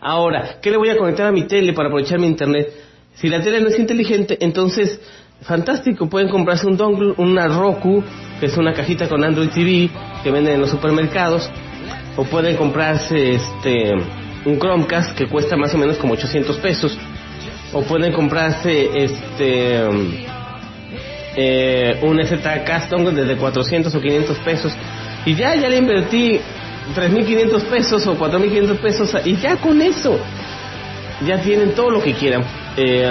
Ahora, ¿qué le voy a conectar a mi tele para aprovechar mi internet? Si la tele no es inteligente, entonces, fantástico, pueden comprarse un dongle, una Roku, que es una cajita con Android TV que venden en los supermercados, o pueden comprarse este un Chromecast que cuesta más o menos como 800 pesos, o pueden comprarse este eh, un ZCast dongle desde 400 o 500 pesos y ya ya le invertí 3.500 pesos o 4.500 pesos y ya con eso ya tienen todo lo que quieran. Eh,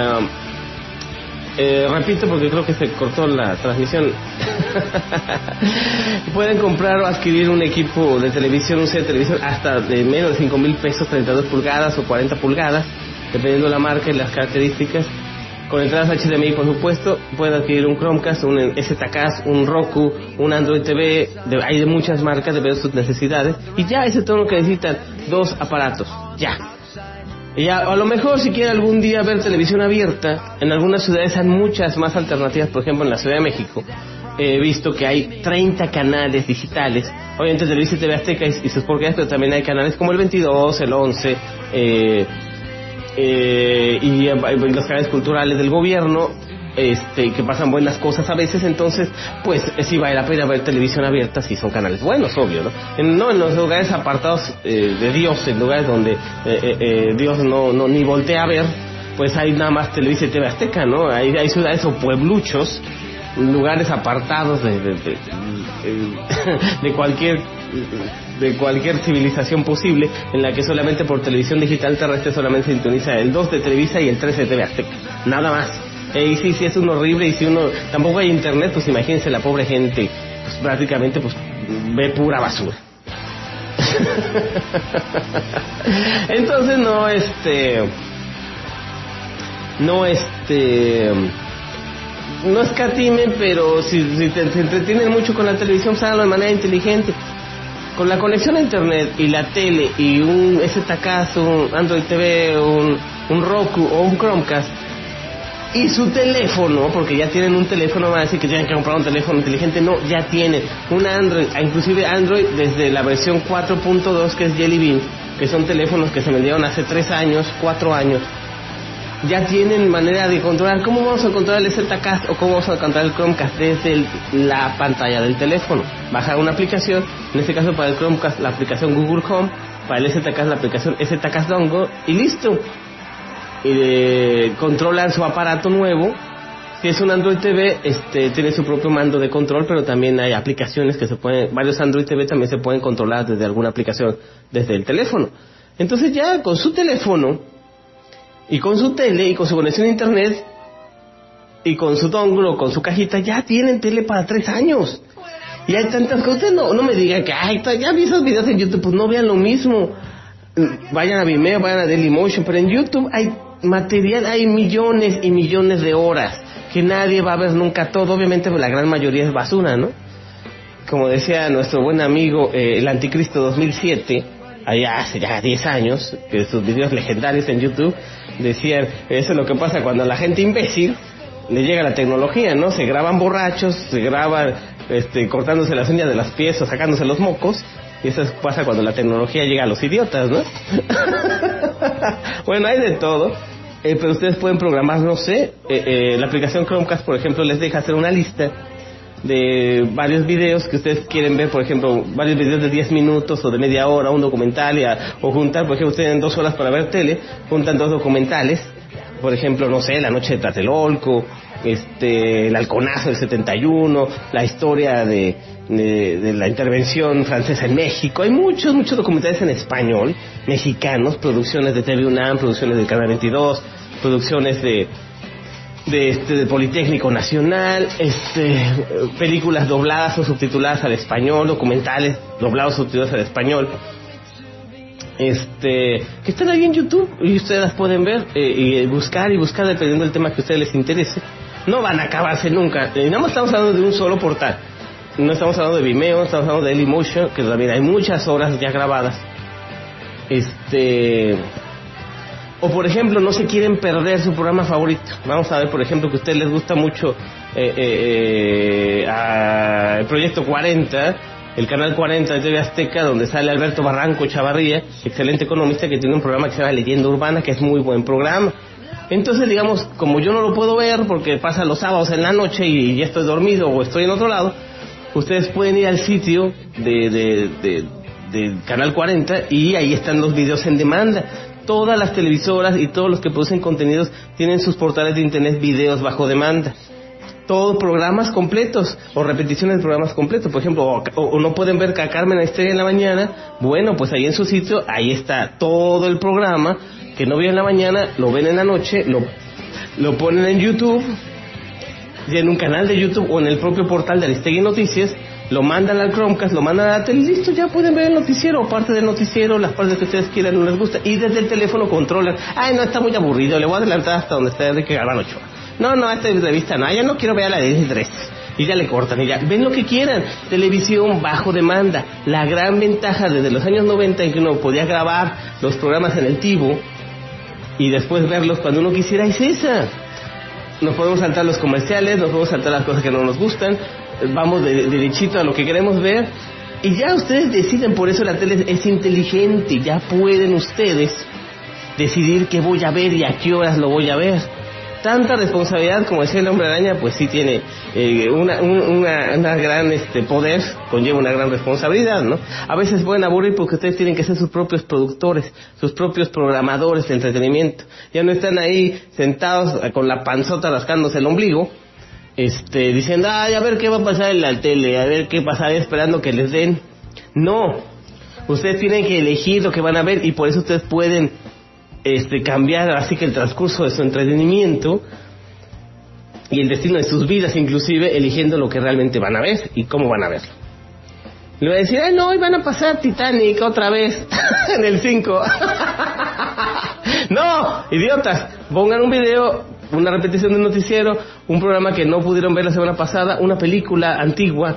eh, repito porque creo que se cortó la transmisión. Pueden comprar o adquirir un equipo de televisión, un set de televisión hasta de menos de 5 mil pesos, 32 pulgadas o 40 pulgadas, dependiendo de la marca y las características, con entradas HDMI, por supuesto, pueden adquirir un Chromecast, un STCast, un Roku, un Android TV, de- hay de muchas marcas, de sus necesidades, y ya ese es todo lo que necesitan, dos aparatos, ya. Y ya, a lo mejor si quiere algún día ver televisión abierta, en algunas ciudades hay muchas más alternativas, por ejemplo en la Ciudad de México, he visto que hay 30 canales digitales, obviamente Televisa y TV Azteca y, y sus porquerías, pero también hay canales como el 22, el 11, eh, eh, y, eh, los canales culturales del gobierno, este, que pasan buenas cosas a veces, entonces, pues eh, sí vale la pena ver televisión abierta si son canales buenos, obvio, ¿no? En, no en los lugares apartados eh, de Dios, en lugares donde eh, eh, eh, Dios no, no ni voltea a ver, pues hay nada más Televisa y TV Azteca, ¿no? Hay, hay ciudades o puebluchos, lugares apartados de, de cualquier de cualquier civilización posible en la que solamente por televisión digital terrestre solamente sintoniza el 2 de Televisa y el 3 de TV Azteca. Nada más. Y sí, sí, es uno horrible y si uno tampoco hay internet, pues imagínense la pobre gente, pues prácticamente pues ve pura basura. Entonces no, este, no, este, no escatimen, pero si, si te, entretienen mucho con la televisión, pues de manera inteligente. Con la conexión a internet y la tele y un STCast, un Android TV, un, un Roku o un Chromecast y su teléfono, porque ya tienen un teléfono, van a decir que tienen que comprar un teléfono inteligente, no, ya tienen un Android, inclusive Android desde la versión 4.2 que es Jelly Bean, que son teléfonos que se vendieron hace 3 años, 4 años, ya tienen manera de controlar. ¿Cómo vamos a controlar el ZCast o cómo vamos a controlar el Chromecast desde la pantalla del teléfono? Bajar una aplicación, en este caso para el Chromecast la aplicación Google Home, para el ZCast la aplicación ZCast Dongle y listo. Y eh, controlan su aparato nuevo. Si es un Android TV, este, tiene su propio mando de control, pero también hay aplicaciones que se pueden, varios Android TV también se pueden controlar desde alguna aplicación, desde el teléfono. Entonces ya con su teléfono, y con su tele y con su conexión a internet y con su dongle con su cajita ya tienen tele para tres años. Y hay tantas cosas, no, no me digan que, ay, ya vi esos videos en YouTube, pues no vean lo mismo. Mm, Vayan a Vimeo, vayan a Dailymotion, pero en YouTube hay material, hay millones y millones de horas que nadie va a ver nunca todo. Obviamente pues, la gran mayoría es basura, ¿no? Como decía nuestro buen amigo eh, el Anticristo 2007, allá hace ya 10 años, que sus videos legendarios en YouTube decían, eso es lo que pasa cuando la gente imbécil le llega la tecnología, ¿no? Se graban borrachos, se graban este, cortándose las uñas de las pies o sacándose los mocos, y eso pasa cuando la tecnología llega a los idiotas, ¿no? bueno, hay de todo. Eh, pero ustedes pueden programar, no sé, eh, eh, la aplicación Chromecast, por ejemplo, les deja hacer una lista de varios videos que ustedes quieren ver, por ejemplo, varios videos de 10 minutos o de media hora, un documental, y o juntar, por ejemplo, ustedes tienen dos horas para ver tele, juntan dos documentales, por ejemplo, no sé, La Noche de Tlatelolco, este, El Halconazo del 71, la historia de, de, de la intervención francesa en México. Hay muchos, muchos documentales en español, mexicanos, producciones de TV UNAM, producciones del Canal 22, producciones de, de este del Politécnico Nacional, este eh, películas dobladas o subtituladas al español, documentales doblados o subtitulados al español. Este, que están ahí en YouTube y ustedes las pueden ver eh, y buscar y buscar dependiendo del tema que a ustedes les interese. No van a acabarse nunca. Y nada más estamos hablando de un solo portal. No estamos hablando de Vimeo, estamos hablando de Dailymotion, que también hay muchas horas ya grabadas. Este, o por ejemplo, no se quieren perder su programa favorito. Vamos a ver, por ejemplo, que a ustedes les gusta mucho eh, eh, eh, el Proyecto 40, el canal 40 de TV Azteca, donde sale Alberto Barranco Chavarría, excelente economista que tiene un programa que se llama Leyenda Urbana, que es muy buen programa. Entonces, digamos, como yo no lo puedo ver porque pasa los sábados en la noche y ya estoy dormido o estoy en otro lado, ustedes pueden ir al sitio de, de, de- Canal 40 y ahí están los videos en demanda. Todas las televisoras y todos los que producen contenidos tienen sus portales de internet videos bajo demanda. Todos programas completos o repeticiones de programas completos. Por ejemplo, o, no pueden ver que a Carmen Estrella en la mañana. Bueno, pues ahí en su sitio, ahí está todo el programa que no vio en la mañana, lo ven en la noche, lo, lo ponen en YouTube y en un canal de YouTube o en el propio portal de Aristegui Noticias, lo mandan al Chromecast, lo mandan a la tele, listo, ya pueden ver el noticiero, parte del noticiero, las partes que ustedes quieran, no les gusta, y desde el teléfono controlan, ay, no, está muy aburrido, le voy a adelantar hasta donde está Enrique Galván Ochoa. No, no, esta entrevista no, ya no quiero ver a la de 3 y ya le cortan y ya ven lo que quieran. Televisión bajo demanda. La gran ventaja desde los años 90 en que uno podía grabar los programas en el tivo y después verlos cuando uno quisiera es esa. Nos podemos saltar los comerciales nos podemos saltar las cosas que no nos gustan vamos de, derechito a lo que queremos ver y ya ustedes deciden por eso la tele es inteligente ya pueden ustedes decidir qué voy a ver y a qué horas lo voy a ver tanta responsabilidad como decía el hombre araña, pues sí tiene eh, una, una, una, gran este, poder, conlleva una gran responsabilidad, ¿no? A veces pueden aburrir porque ustedes tienen que ser sus propios productores, sus propios programadores de entretenimiento. Ya no están ahí sentados con la panzota rascándose el ombligo, este, diciendo, ay, a ver qué va a pasar en la tele, a ver qué pasa esperando que les den. No, ustedes tienen que elegir lo que van a ver y por eso ustedes pueden este, cambiar así que el transcurso de su entretenimiento y el destino de sus vidas inclusive eligiendo lo que realmente van a ver y cómo van a verlo. Le voy a decir, ay no, hoy van a pasar Titanic otra vez en el 5. no, idiotas, pongan un video, una repetición del noticiero, un programa que no pudieron ver la semana pasada, una película antigua,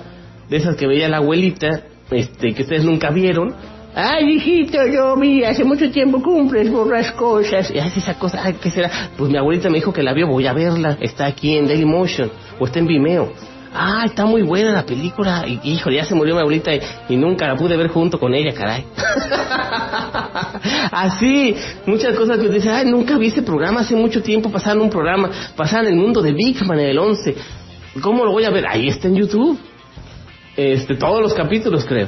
de esas que veía la abuelita, este, que ustedes nunca vieron, Ay, hijito, yo vi, hace mucho tiempo cumples por las cosas. Y hace esa cosa, ay, ¿qué será? Pues mi abuelita me dijo que la vio, voy a verla. Está aquí en Dailymotion o está en Vimeo. Ah, está muy buena la película. Y, hijo, ya se murió mi abuelita y, nunca la pude ver junto con ella, caray. Así, muchas cosas que dice, ay, nunca vi ese programa, hace mucho tiempo pasaron un programa, pasaban el mundo de Big Man en el 11. ¿Cómo lo voy a ver? Ahí está en YouTube. Este, todos los capítulos, creo.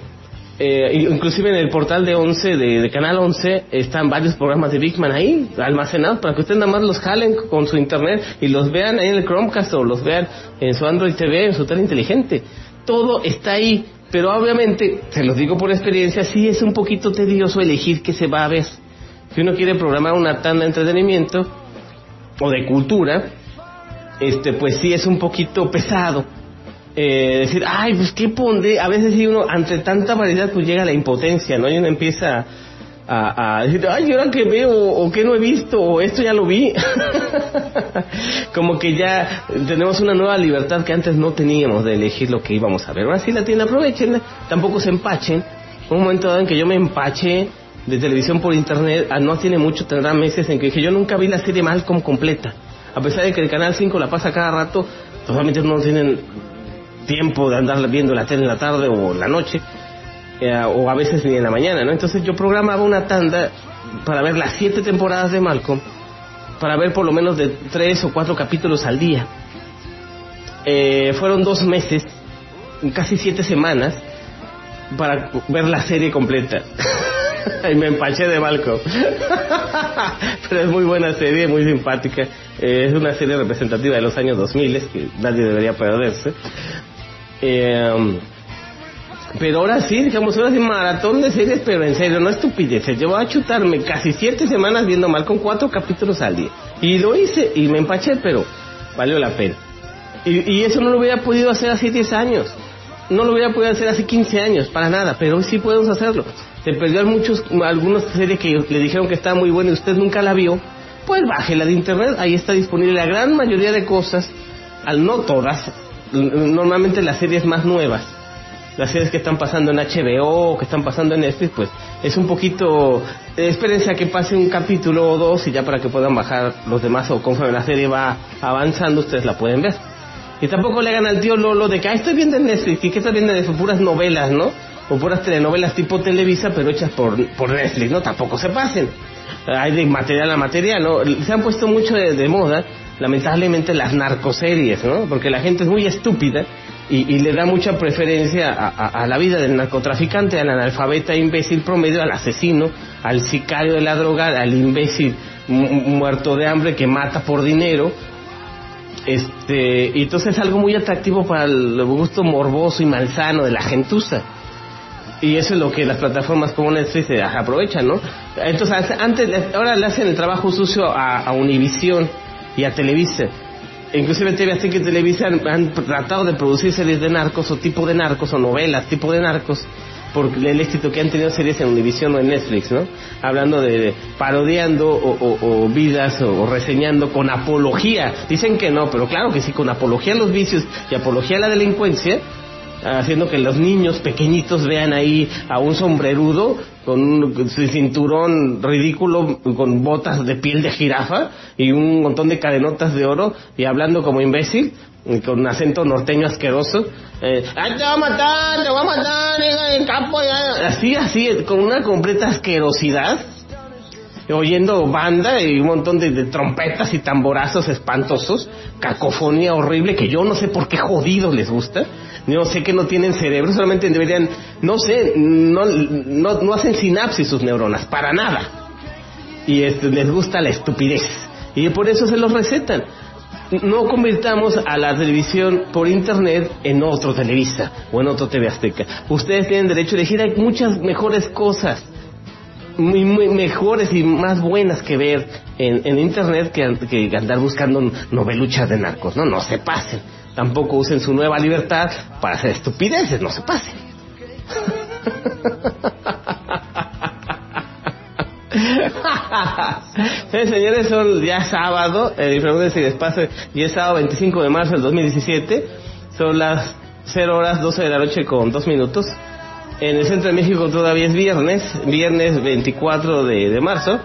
Eh, inclusive en el portal de 11, de, Canal 11, están varios programas de Big Man ahí, almacenados, para que ustedes nada más los jalen con su internet y los vean en el Chromecast o los vean en su Android TV, en su tele inteligente. Todo está ahí, pero obviamente, se los digo por experiencia, sí es un poquito tedioso elegir qué se va a ver. Si uno quiere programar una tanda de entretenimiento o de cultura, este, pues sí es un poquito pesado eh, decir, ay, pues qué pondré. A veces si uno, ante tanta variedad, pues llega la impotencia, ¿no? Y uno empieza a, a decir, ay, ahora que veo, o que no he visto, o esto ya lo vi. Como que ya tenemos una nueva libertad que antes no teníamos de elegir lo que íbamos a ver. Ahora sí la tienda, aprovechen, tampoco se empachen. Un momento dado en que yo me empache de televisión por internet, ah, no tiene mucho, tendrá meses en que dije, yo nunca vi la serie Malcolm completa. A pesar de que el Canal 5 la pasa cada rato, totalmente no tienen tiempo de andar viendo la tele en la tarde o en la noche, eh, o a veces ni en la mañana, ¿no? Entonces yo programaba una tanda para ver las siete temporadas de Malcolm, para ver por lo menos de tres o cuatro capítulos al día. Eh, fueron dos meses, casi siete semanas, para ver la serie completa. y me empaché de Malcolm. Pero es muy buena serie, muy simpática. Eh, es una serie representativa de los años 2000 que nadie debería perderse. Eh, pero ahora sí, digamos, ahora sí, maratón de series, pero en serio, no estupideces. Yo a chutarme casi siete semanas viendo mal con cuatro capítulos al día. Y lo hice y me empaché, pero valió la pena. Y, y eso no lo hubiera podido hacer hace 10 años. No lo hubiera podido hacer hace 15 años, para nada, pero hoy sí podemos hacerlo. Se perdió muchos, algunas series que le dijeron que estaba muy buena y usted nunca la vio. Pues bájela de internet, ahí está disponible la gran mayoría de cosas, al no todas, normalmente las series más nuevas, las series que están pasando en HBO que están pasando en Netflix, pues es un poquito, eh, espérense a que pase un capítulo o dos y ya para que puedan bajar los demás o conforme la serie va avanzando ustedes la pueden ver. Y tampoco le hagan al tío Lolo de que, estoy viendo en Netflix, y que estás viendo de puras novelas, ¿no? O puras telenovelas tipo Televisa, pero hechas por, por Netflix, ¿no? Tampoco se pasen. Hay de material a material, ¿no? Se han puesto mucho de moda lamentablemente las narcoseries, ¿no? Porque la gente es muy estúpida y, le da mucha preferencia a, la vida del narcotraficante, al analfabeta imbécil promedio, al asesino, al sicario de la droga, al imbécil muerto de hambre que mata por dinero. Este, y entonces es algo muy atractivo para el gusto morboso y malsano de la gentuza. Y eso es lo que las plataformas como Netflix aprovechan, ¿no? Entonces, antes, ahora le hacen el trabajo sucio a, a Univision y a Televisa. Inclusive TV Azteca y Televisa han, tratado de producir series de narcos o tipo de narcos o novelas tipo de narcos por el éxito que han tenido series en Univision o en Netflix, ¿no? Hablando de, parodiando o vidas o, o reseñando con apología. Dicen que no, pero claro que sí, con apología a los vicios y apología a la delincuencia, haciendo que los niños pequeñitos vean ahí a un sombrerudo con un cinturón ridículo, con botas de piel de jirafa y un montón de cadenotas de oro y hablando como imbécil, con un acento norteño asqueroso. Eh, "Ay, te voy a matar, te voy a matar, del campo, ya". así, así, con una completa asquerosidad oyendo banda y un montón de, de trompetas y tamborazos espantosos, cacofonía horrible que yo no sé por qué jodidos les gusta, yo sé que no tienen cerebro, solamente deberían, no sé, no, no, hacen sinapsis sus neuronas, para nada. Y este, les gusta la estupidez. Y por eso se los recetan. No convirtamos a la televisión por internet en otro Televisa o en otro TV Azteca. Ustedes tienen derecho a elegir, hay muchas mejores cosas muy, muy mejores y más buenas que ver en, en internet que, an- que andar buscando noveluchas de narcos, ¿no? No se pasen. Tampoco usen su nueva libertad para hacer estupideces, no se pasen. Sí, señores, son ya sábado, eh, les pasa, y es sábado 25 de marzo del 2017, son las 0 horas 12 de la noche con 2 minutos. En el centro de México todavía es viernes, viernes 24 de, marzo,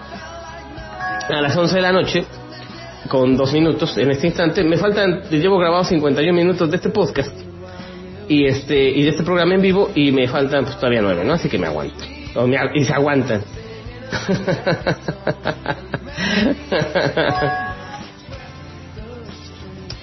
a las 11 de la noche, con 2 minutos en este instante. Me faltan, llevo grabado 51 minutos de este podcast y este y de este programa en vivo y me faltan pues, todavía 9, ¿no? Así que me aguanto. Y se aguantan.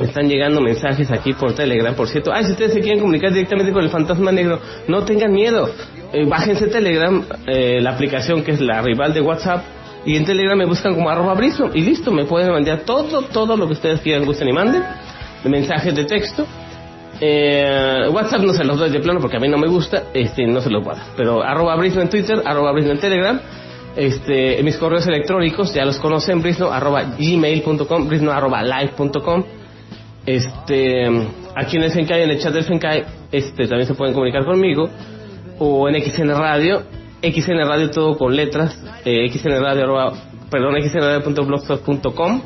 Me están llegando mensajes aquí por Telegram, por cierto. Ay, si ustedes se quieren comunicar directamente con el fantasma negro, no tengan miedo. Eh, bájense Telegram, eh, la aplicación que es la rival de WhatsApp, y en Telegram me buscan como arroba briso, y listo, me pueden mandar todo, todo lo que ustedes quieran, gusten y manden, de mensajes de texto. Eh, WhatsApp no se los doy de plano porque a mí no me gusta, este, no se los voy dar. Pero arroba brisno en Twitter, arroba brisno en Telegram, este, mis correos electrónicos, ya los conocen, brisno arroba gmail.com, brisno arroba live.com. Este, aquí en el Fencai, en el chat del Fencai, este, también se pueden comunicar conmigo, o en XN Radio, XN Radio todo con letras, eh, XN Radio, arroba, perdón, xnradio.blogspot.com.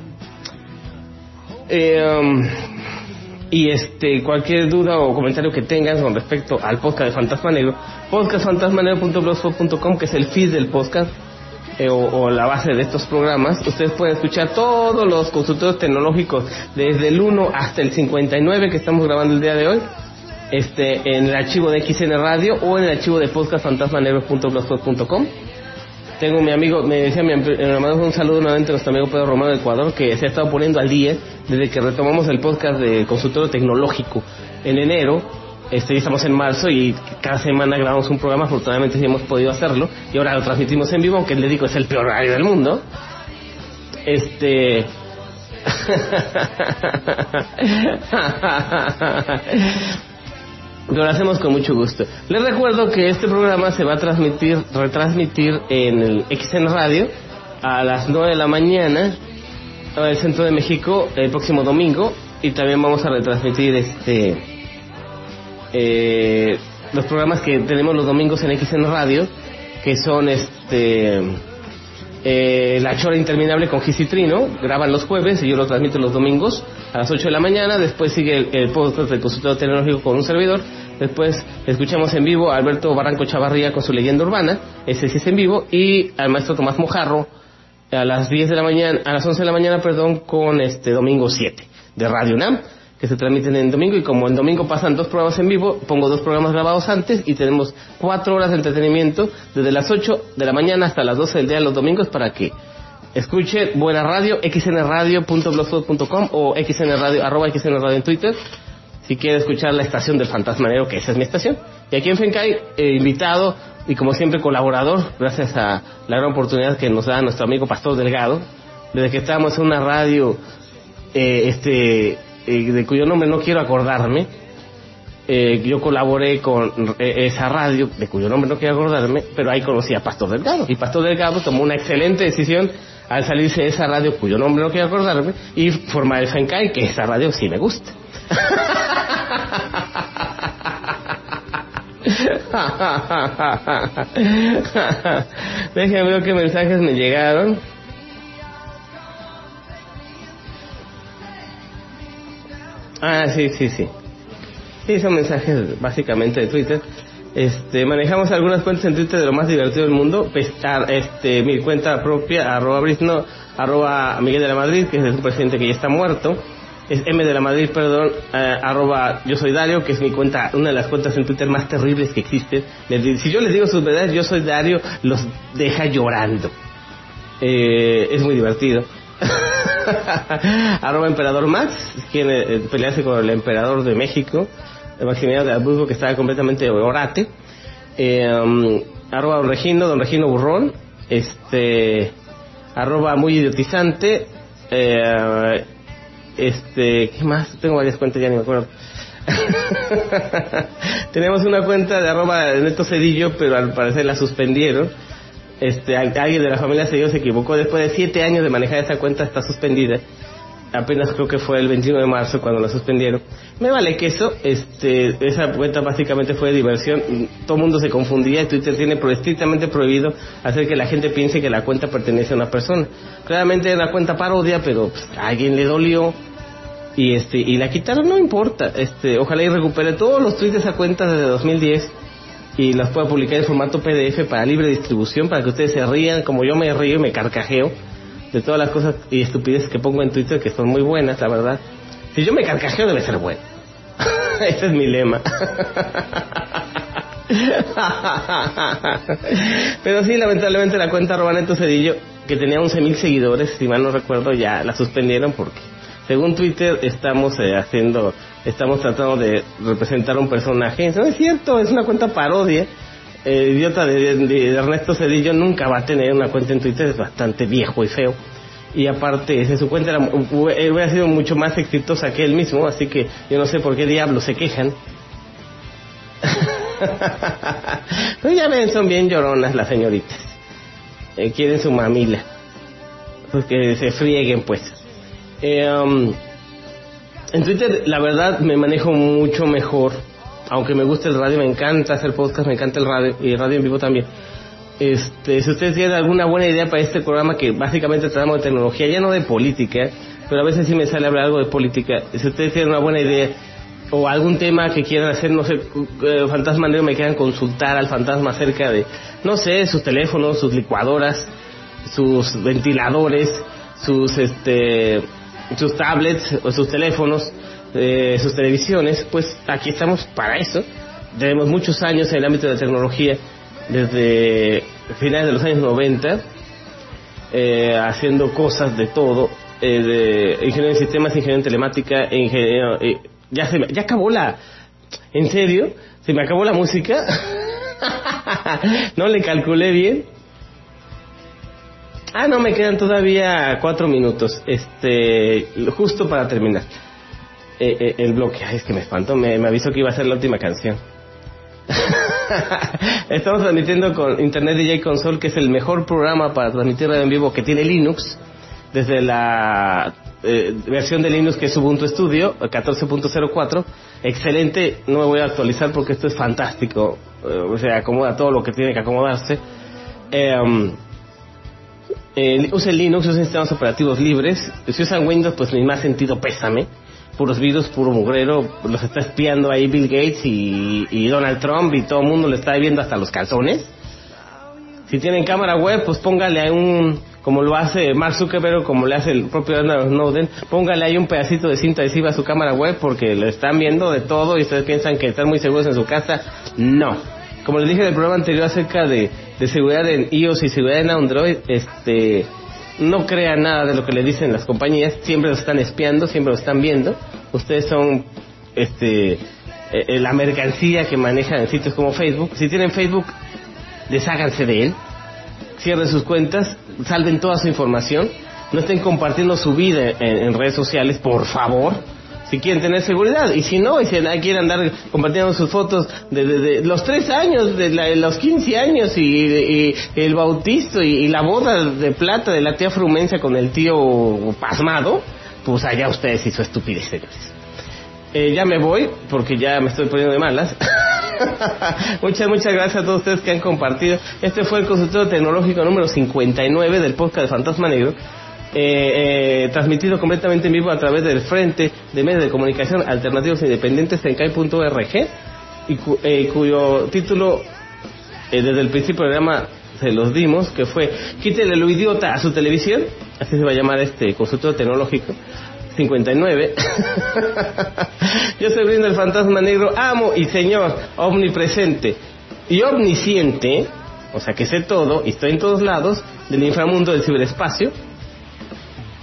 Eh, um, y este cualquier duda o comentario que tengan con respecto al podcast de Fantasma Negro, podcastfantasmanegro.blogspot.com, que es el feed del podcast eh, o, la base de estos programas, ustedes pueden escuchar todos los consultorios tecnológicos desde el 1 hasta el 59 que estamos grabando el día de hoy. Este, en el archivo de XN Radio o en el archivo de podcastfantasmanegro.blogspot.com tengo mi amigo, me decía mi me mandó un saludo nuevamente a nuestro amigo Pedro Romano de Ecuador, que se ha estado poniendo al día desde que retomamos el podcast de consultorio tecnológico en enero. Este, estamos en marzo y cada semana grabamos un programa, afortunadamente sí hemos podido hacerlo, y ahora lo transmitimos en vivo, aunque le digo es el peor horario del mundo. Este. Lo hacemos con mucho gusto. Les recuerdo que este programa se va a transmitir, retransmitir en el XN Radio a las 9 de la mañana en el centro de México el próximo domingo y también vamos a retransmitir este eh, los programas que tenemos los domingos en XN Radio que son este eh, La Chora Interminable con Gisitrino, graban los jueves y yo lo transmito los domingos a las 8 de la mañana, después sigue el, el podcast del consultorio tecnológico con un servidor, después escuchamos en vivo a Alberto Barranco Chavarría con su leyenda urbana, ese sí es en vivo, y al maestro Tomás Mojarro a las 10 de la mañana, a las 11 de la mañana, perdón, con este domingo 7 de Radio NAM, que se transmiten en domingo y como en domingo pasan dos programas en vivo, pongo dos programas grabados antes y tenemos cuatro horas de entretenimiento desde las 8 de la mañana hasta las 12 del día los domingos para que escuche buena radio, xnradio.blogspot.com o xnradio, arroba xnradio en Twitter si quiere escuchar la estación del Fantasma Negro, que esa es mi estación. Y aquí en Fencai, eh, invitado y como siempre colaborador, gracias a la gran oportunidad que nos da nuestro amigo Pastor Delgado, desde que estamos en una radio eh, este eh, de cuyo nombre no quiero acordarme, eh, yo colaboré con eh, esa radio, de cuyo nombre no quiero acordarme, pero ahí conocí a Pastor Delgado. Y Pastor Delgado tomó una excelente decisión al salirse de esa radio, cuyo nombre no quiero acordarme, y formar el Fencai, que esa radio sí me gusta. Déjenme ver qué mensajes me llegaron. Ah, sí, sí, sí. Sí, son mensajes básicamente de Twitter. Este, manejamos algunas cuentas en Twitter de lo más divertido del mundo. Pues, ah, Este, mi cuenta propia, arroba Brisno, arroba Miguel de la Madrid, que es un presidente que ya está muerto. Es M de la Madrid, perdón, eh, arroba yo soy Dario, que es mi cuenta, una de las cuentas en Twitter más terribles que existen. Si yo les digo sus verdades, yo soy Dario, los deja llorando. Eh, es muy divertido. arroba emperador Max, quien eh, pelearse con el emperador de México, Maximiliano de Habsburgo, que estaba completamente orate. Eh, um, arroba don Regino, don Regino Burrón, este, arroba muy idiotizante, eh, este, ¿qué más? Tengo varias cuentas, ya ni me acuerdo. Tenemos una cuenta de arroba Neto Cedillo, pero al parecer la suspendieron. Este, al- alguien de la familia Cedillo se equivocó. Después de siete años de manejar esa cuenta está suspendida. Apenas creo que fue el 21 de marzo cuando la suspendieron. Me vale que eso, este, esa cuenta básicamente fue de diversión. Todo el mundo se confundía Twitter tiene estrictamente prohibido hacer que la gente piense que la cuenta pertenece a una persona. Claramente era una cuenta parodia, pero pues, a alguien le dolió y este y la quitaron no importa este ojalá y recupere todos los tweets de esa cuenta desde 2010 y las pueda publicar en formato PDF para libre distribución para que ustedes se rían como yo me río y me carcajeo de todas las cosas y estupideces que pongo en Twitter que son muy buenas la verdad. Si yo me carcajeo debe ser bueno. Ese es mi lema. Pero sí lamentablemente la cuenta arroba Neto Cedillo que tenía 11.000 seguidores si mal no recuerdo ya la suspendieron porque según Twitter estamos eh, haciendo, estamos tratando de representar un personaje. No es cierto, es una cuenta parodia. El idiota de, Ernesto Cedillo nunca va a tener una cuenta en Twitter, es bastante viejo y feo. Y aparte, ese, su cuenta era, hu- hubiera sido mucho más exitosa que él mismo, así que yo no sé por qué diablos se quejan. Pero ya ven, son bien lloronas las señoritas. Eh, quieren su mamila. Pues que se frieguen pues. Eh, um, en Twitter, la verdad, me manejo mucho mejor. Aunque me gusta el radio, me encanta hacer podcast, me encanta el radio y radio en vivo también. Este, si ustedes tienen alguna buena idea para este programa que básicamente tratamos de tecnología, ya no de política, pero a veces sí me sale hablar algo de política. Si ustedes tienen una buena idea o algún tema que quieran hacer, no sé, eh, fantasma negro, me quieran consultar al fantasma acerca de, no sé, sus teléfonos, sus licuadoras, sus ventiladores, sus este sus tablets o sus teléfonos, eh, sus televisiones, pues aquí estamos para eso. Tenemos muchos años en el ámbito de la tecnología, desde finales de los años 90, eh, haciendo cosas de todo, eh, ingeniero en sistemas, ingeniero en telemática, ingeniero... eh, ya, se me- ya acabó la... ¿En serio? ¿Se me acabó la música? no le calculé bien. Ah, no, me quedan todavía cuatro minutos. Este, justo para terminar. Eh, eh, el bloque, ay, es que me espantó, me, me avisó que iba a ser la última canción. Estamos transmitiendo con Internet DJ Console, que es el mejor programa para transmitir en vivo que tiene Linux, desde la eh, versión de Linux que es Ubuntu Studio 14.04. Excelente, no me voy a actualizar porque esto es fantástico, eh, o sea, acomoda todo lo que tiene que acomodarse. Eh, um, eh, Linux, usen sistemas operativos libres. Si usan Windows, pues ni más sentido pésame. Puros virus, puro mugrero. Los está espiando ahí Bill Gates y, y Donald Trump y todo el mundo le está viendo hasta los calzones. Si tienen cámara web, pues póngale ahí un, como lo hace Mark Zuckerberg, como le hace el propio Edward Snowden, póngale ahí un pedacito de cinta adhesiva a su cámara web porque lo están viendo de todo y ustedes piensan que están muy seguros en su casa. No. Como les dije en el programa anterior acerca de, de seguridad en iOS y seguridad en Android, este, no crean nada de lo que le dicen las compañías, siempre los están espiando, siempre los están viendo. Ustedes son, este, eh, eh, la mercancía que manejan en sitios como Facebook. Si tienen Facebook, desháganse de él, cierren sus cuentas, salven toda su información, no estén compartiendo su vida en redes sociales, por favor, si quieren tener seguridad, y si no, y si quieren andar compartiendo sus fotos de, de- los tres años, de, la- de los 15 años, y, y el bautizo, y, y la boda de plata de la tía Frumencia con el tío pasmado, pues allá ustedes y su estupidez, señores. Eh, ya me voy, porque ya me estoy poniendo de malas. muchas, muchas gracias a todos ustedes que han compartido. Este fue el consultorio tecnológico número 59 del podcast de Fantasma Negro. Eh, eh, transmitido completamente en vivo a través del Frente de Medios de Comunicación Alternativos e Independientes en y eh, cuyo título desde el principio del programa se los dimos, que fue Quítele lo idiota a su televisión, así se va a llamar este consultorio tecnológico 59. Yo soy Brindo el Fantasma Negro, amo y señor omnipresente y omnisciente, o sea que sé todo y estoy en todos lados del inframundo del ciberespacio.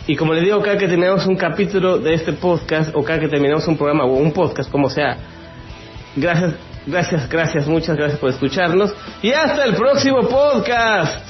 Y como les digo, cada que terminamos un capítulo de este podcast o cada que terminamos un programa o un podcast, como sea, gracias, gracias, gracias, muchas gracias por escucharnos y hasta el próximo podcast.